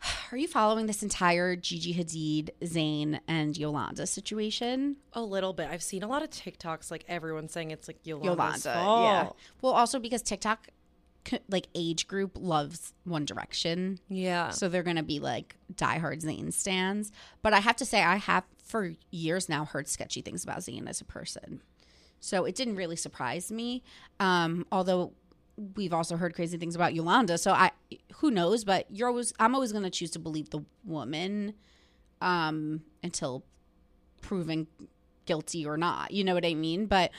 Are you following this entire Gigi Hadid, Zayn, and Yolanda situation? A little bit. I've seen a lot of TikToks, like everyone saying it's like Yolanda's Yolanda, fault. yeah. Well, also because TikTok, like age group, loves One Direction, Yeah. so they're gonna be like diehard Zayn stands. But I have to say, I have for years now heard sketchy things about Zayn as a person, so it didn't really surprise me. Um, although we've also heard crazy things about Yolanda, so I who knows? But you're always I'm always gonna choose to believe the woman um, until proven guilty or not. You know what I mean? But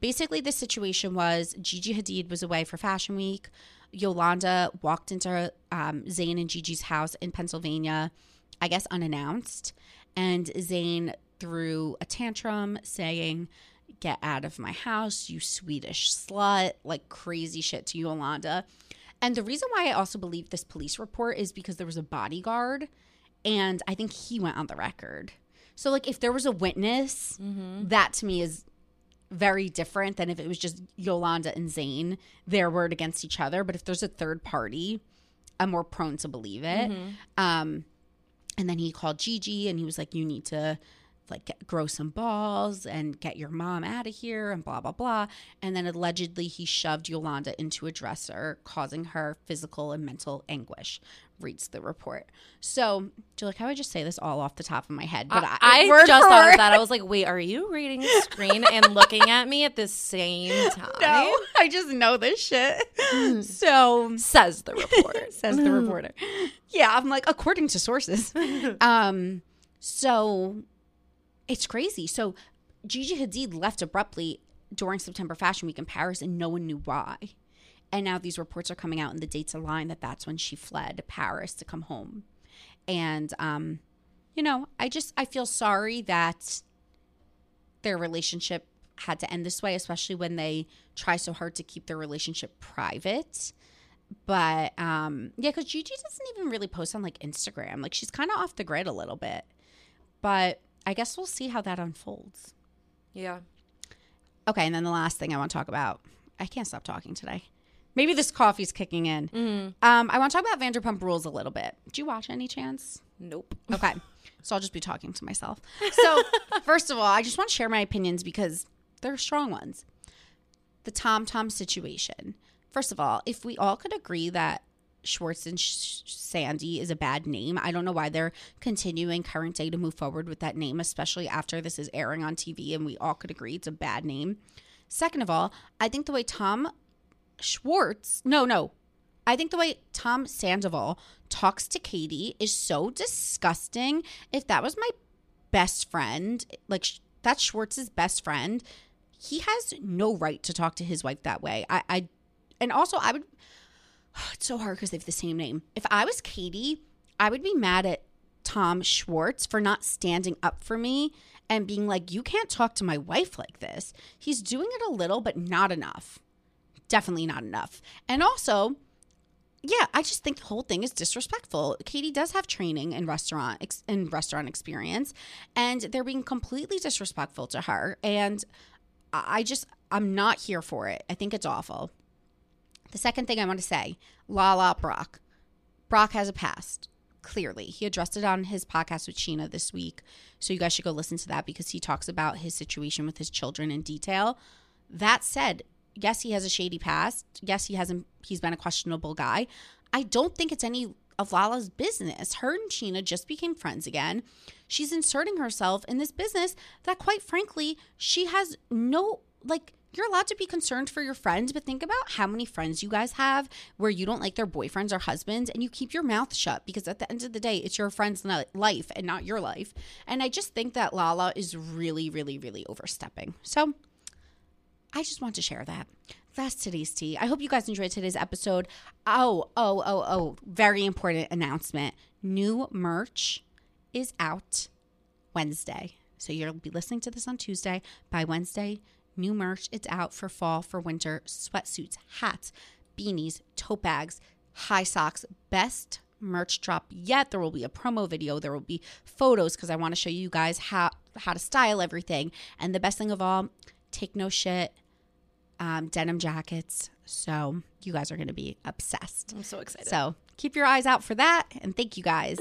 basically, the situation was Gigi Hadid was away for Fashion Week. Yolanda walked into um, Zayn and Gigi's house in Pennsylvania, I guess unannounced. And Zayn threw a tantrum saying, Get out of my house, you Swedish slut, like crazy shit to Yolanda. And the reason why I also believe this police report is because there was a bodyguard and I think he went on the record. So like if there was a witness, that to me is very different than if it was just Yolanda and Zayn, their word against each other. But if there's a third party, I'm more prone to believe it. Um, and then he called Gigi and he was like, "You need to." Like get, grow some balls and get your mom out of here and blah blah blah. And then allegedly he shoved Yolanda into a dresser, causing her physical and mental anguish. Reads the report. So, do you like how I just say this all off the top of my head? But I, I, word just thought of that. I was like, wait, are you reading the screen and looking at me at the same time? No, I just know this shit. so Says the report. says the reporter. Yeah, I'm like according to sources. um, so it's crazy. So Gigi Hadid left abruptly during September Fashion Week in Paris, and no one knew why. And now these reports are coming out, and the dates align that that's when she fled Paris to come home. And um, you know, I just I feel sorry that their relationship had to end this way, especially when they try so hard to keep their relationship private. But um, yeah, because Gigi doesn't even really post on like Instagram. Like she's kind of off the grid a little bit. But I guess we'll see how that unfolds. Yeah. Okay, and then the last thing I want to talk about. I can't stop talking today. Maybe this coffee's kicking in. Um, I want to talk about Vanderpump Rules a little bit. Did you watch any chance? Nope. Okay. so I'll just be talking to myself. So, first of all, I just want to share my opinions because they're strong ones. The Tom Tom situation. First of all, if we all could agree that Schwartz and Sh- Sandy is a bad name, I don't know why they're continuing current day to move forward with that name, especially after this is airing on TV and we all could agree it's a bad name. Second of all, I think the way Tom Schwartz, no, no, I think the way Tom Sandoval talks to Katie is so disgusting. If that was my best friend, like that's Schwartz's best friend, he has no right to talk to his wife that way. I, I and also I would. It's so hard because they have the same name. If I was Katie, I would be mad at Tom Schwartz for not standing up for me and being like, "You can't talk to my wife like this." He's doing it a little, but not enough. Definitely not enough. And also, yeah, I just think the whole thing is disrespectful. Katie does have training in restaurant ex- in restaurant experience, and they're being completely disrespectful to her. And I I just I'm not here for it. I think it's awful. The second thing I want to say, Lala Brock. Brock has a past. Clearly, he addressed it on his podcast with Scheana this week. So you guys should go listen to that because he talks about his situation with his children in detail. That said, yes, he has a shady past. Yes, he hasn't. He's been a questionable guy. I don't think it's any of Lala's business. Her and Scheana just became friends again. She's inserting herself in this business that, quite frankly, she has no like. You're allowed to be concerned for your friends, but think about how many friends you guys have where you don't like their boyfriends or husbands and you keep your mouth shut because at the end of the day, it's your friend's life and not your life. And I just think that Lala is really, really, really overstepping. So I just want to share that. That's today's tea. I hope you guys enjoyed today's episode. Oh, oh, oh, oh, very important announcement. New merch is out Wednesday. So you'll be listening to this on Tuesday. By Wednesday, new merch. It's out for fall, for winter, sweatsuits, hats, beanies, tote bags, high socks, best merch drop yet. There will be a promo video. There will be photos because I want to show you guys how how to style everything. And the best thing of all, take no shit. Um, denim jackets. So you guys are going to be obsessed. I'm so excited. So keep your eyes out for that. And thank you guys.